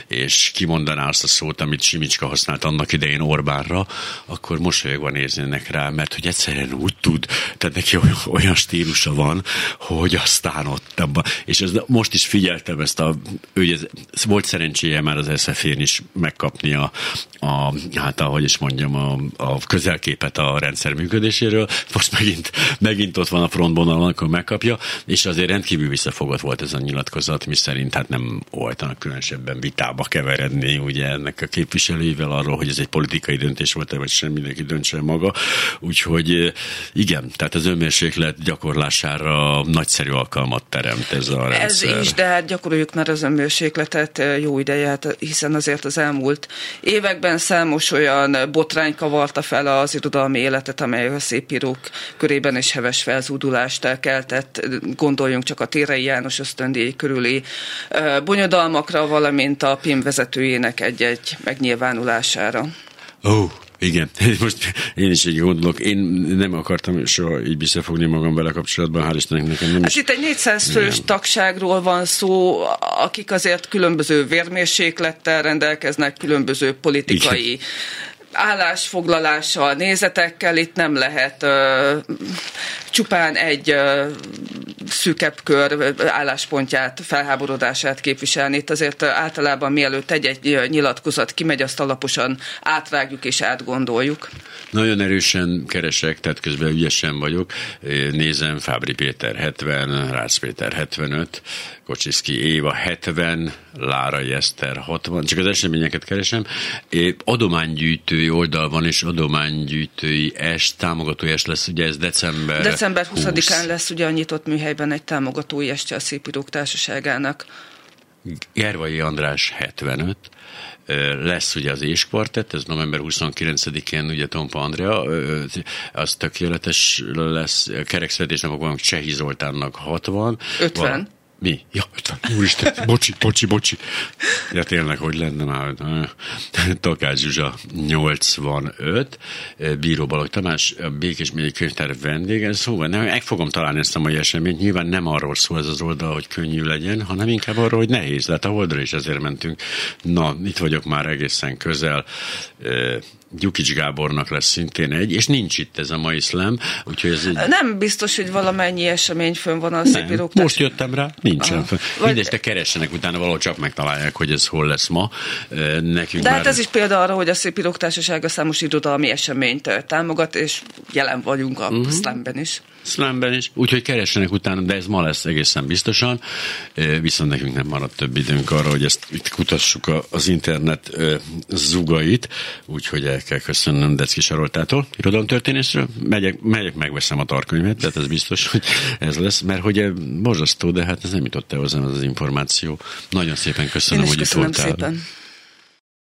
és kimondaná azt a szót, amit Simicska használt annak idején Orbánra, akkor mosolyogva néznének rá, mert tehát hogy egyszerűen úgy tud, tehát neki olyan, olyan stílusa van, hogy aztán ott abban, és ez, most is figyeltem ezt a, ő, ez, volt szerencséje már az SZF-én is megkapni a, a, hát ahogy is mondjam, a, a közelképet a rendszer működéséről. Most megint, megint ott van a frontvonalon, akkor megkapja, és azért rendkívül visszafogott volt ez a nyilatkozat, mi szerint hát nem voltanak különösebben vitába keveredni ugye ennek a képviselőivel arról, hogy ez egy politikai döntés volt-e, vagy sem mindenki döntse maga. Úgyhogy igen, tehát az önmérséklet gyakorlására nagyszerű alkalmat teremt ez a rendszer. Ez is, de hát gyakoroljuk már az önmérsékletet jó ideje, hát hiszen azért az elmúlt években számos olyan botrány kavarta fel az irodalmi életet, amely a szépírók körében is heves felzúdulást elkeltett. Gondoljunk csak a Térei János ösztöndíj körüli bonyodalmakra, valamint a PIM vezetőjének egy-egy megnyilvánulására. Ó, oh, igen, most én is így gondolok. Én nem akartam soha így visszafogni magam vele kapcsolatban, hál' Istennek nekem nem hát is. itt egy 400 fős Igen. tagságról van szó, akik azért különböző vérmérséklettel rendelkeznek, különböző politikai Igen állásfoglalással, nézetekkel itt nem lehet ö, csupán egy ö, szűkebb kör álláspontját, felháborodását képviselni. Itt azért általában mielőtt egy-egy nyilatkozat kimegy, azt alaposan átvágjuk és átgondoljuk. Nagyon erősen keresek, tehát közben ügyesen vagyok. Nézem, Fábri Péter 70, Rácz Péter 75, Kocsiszki Éva 70, Lára Eszter 60, csak az eseményeket keresem. Adománygyűjtői oldal van, és adománygyűjtői est, támogatói est lesz, ugye ez december December 20-án 20. lesz ugye a nyitott műhelyben egy támogatói estje a Szépírók Társaságának. Gervai András 75, lesz ugye az éskvartett, ez november 29-én ugye Tompa Andrea, az tökéletes lesz, kerekszületésnapokban Csehi Zoltánnak 60. 50. Val- mi? Ja, úristen, bocsi, bocsi, bocsi. Ja, tényleg, hogy lenne már. Takács Zsuzsa 85, Bíró Balog Tamás, a Békés megyei könyvtár vendége. Szóval nem, meg fogom találni ezt a mai eseményt. Nyilván nem arról szól ez az oldal, hogy könnyű legyen, hanem inkább arról, hogy nehéz. Tehát a oldalra is ezért mentünk. Na, itt vagyok már egészen közel. Gyukics Gábornak lesz szintén egy, és nincs itt ez a mai szlem, úgyhogy ez egy... Nem biztos, hogy valamennyi esemény fönn van a szép Most jöttem rá, nincsen fönn. Vagy... Mindegy, de keressenek utána, valahogy csak megtalálják, hogy ez hol lesz ma. Nekünk de hát már... hát ez is példa arra, hogy a Szép Társaság a számos irodalmi eseményt támogat, és jelen vagyunk a uh-huh. szlemben is. Szlemben is, úgyhogy keressenek utána, de ez ma lesz egészen biztosan, viszont nekünk nem maradt több időnk arra, hogy ezt itt kutassuk az internet zugait, úgyhogy el kell köszönnöm Decki Saroltától, irodalomtörténészről, megyek, megyek, megveszem a tarkönyvet, tehát ez biztos, hogy ez lesz, mert hogy borzasztó, de hát ez nem jutott el hozzám az, az információ. Nagyon szépen köszönöm, hogy köszönöm itt voltál. Szépen.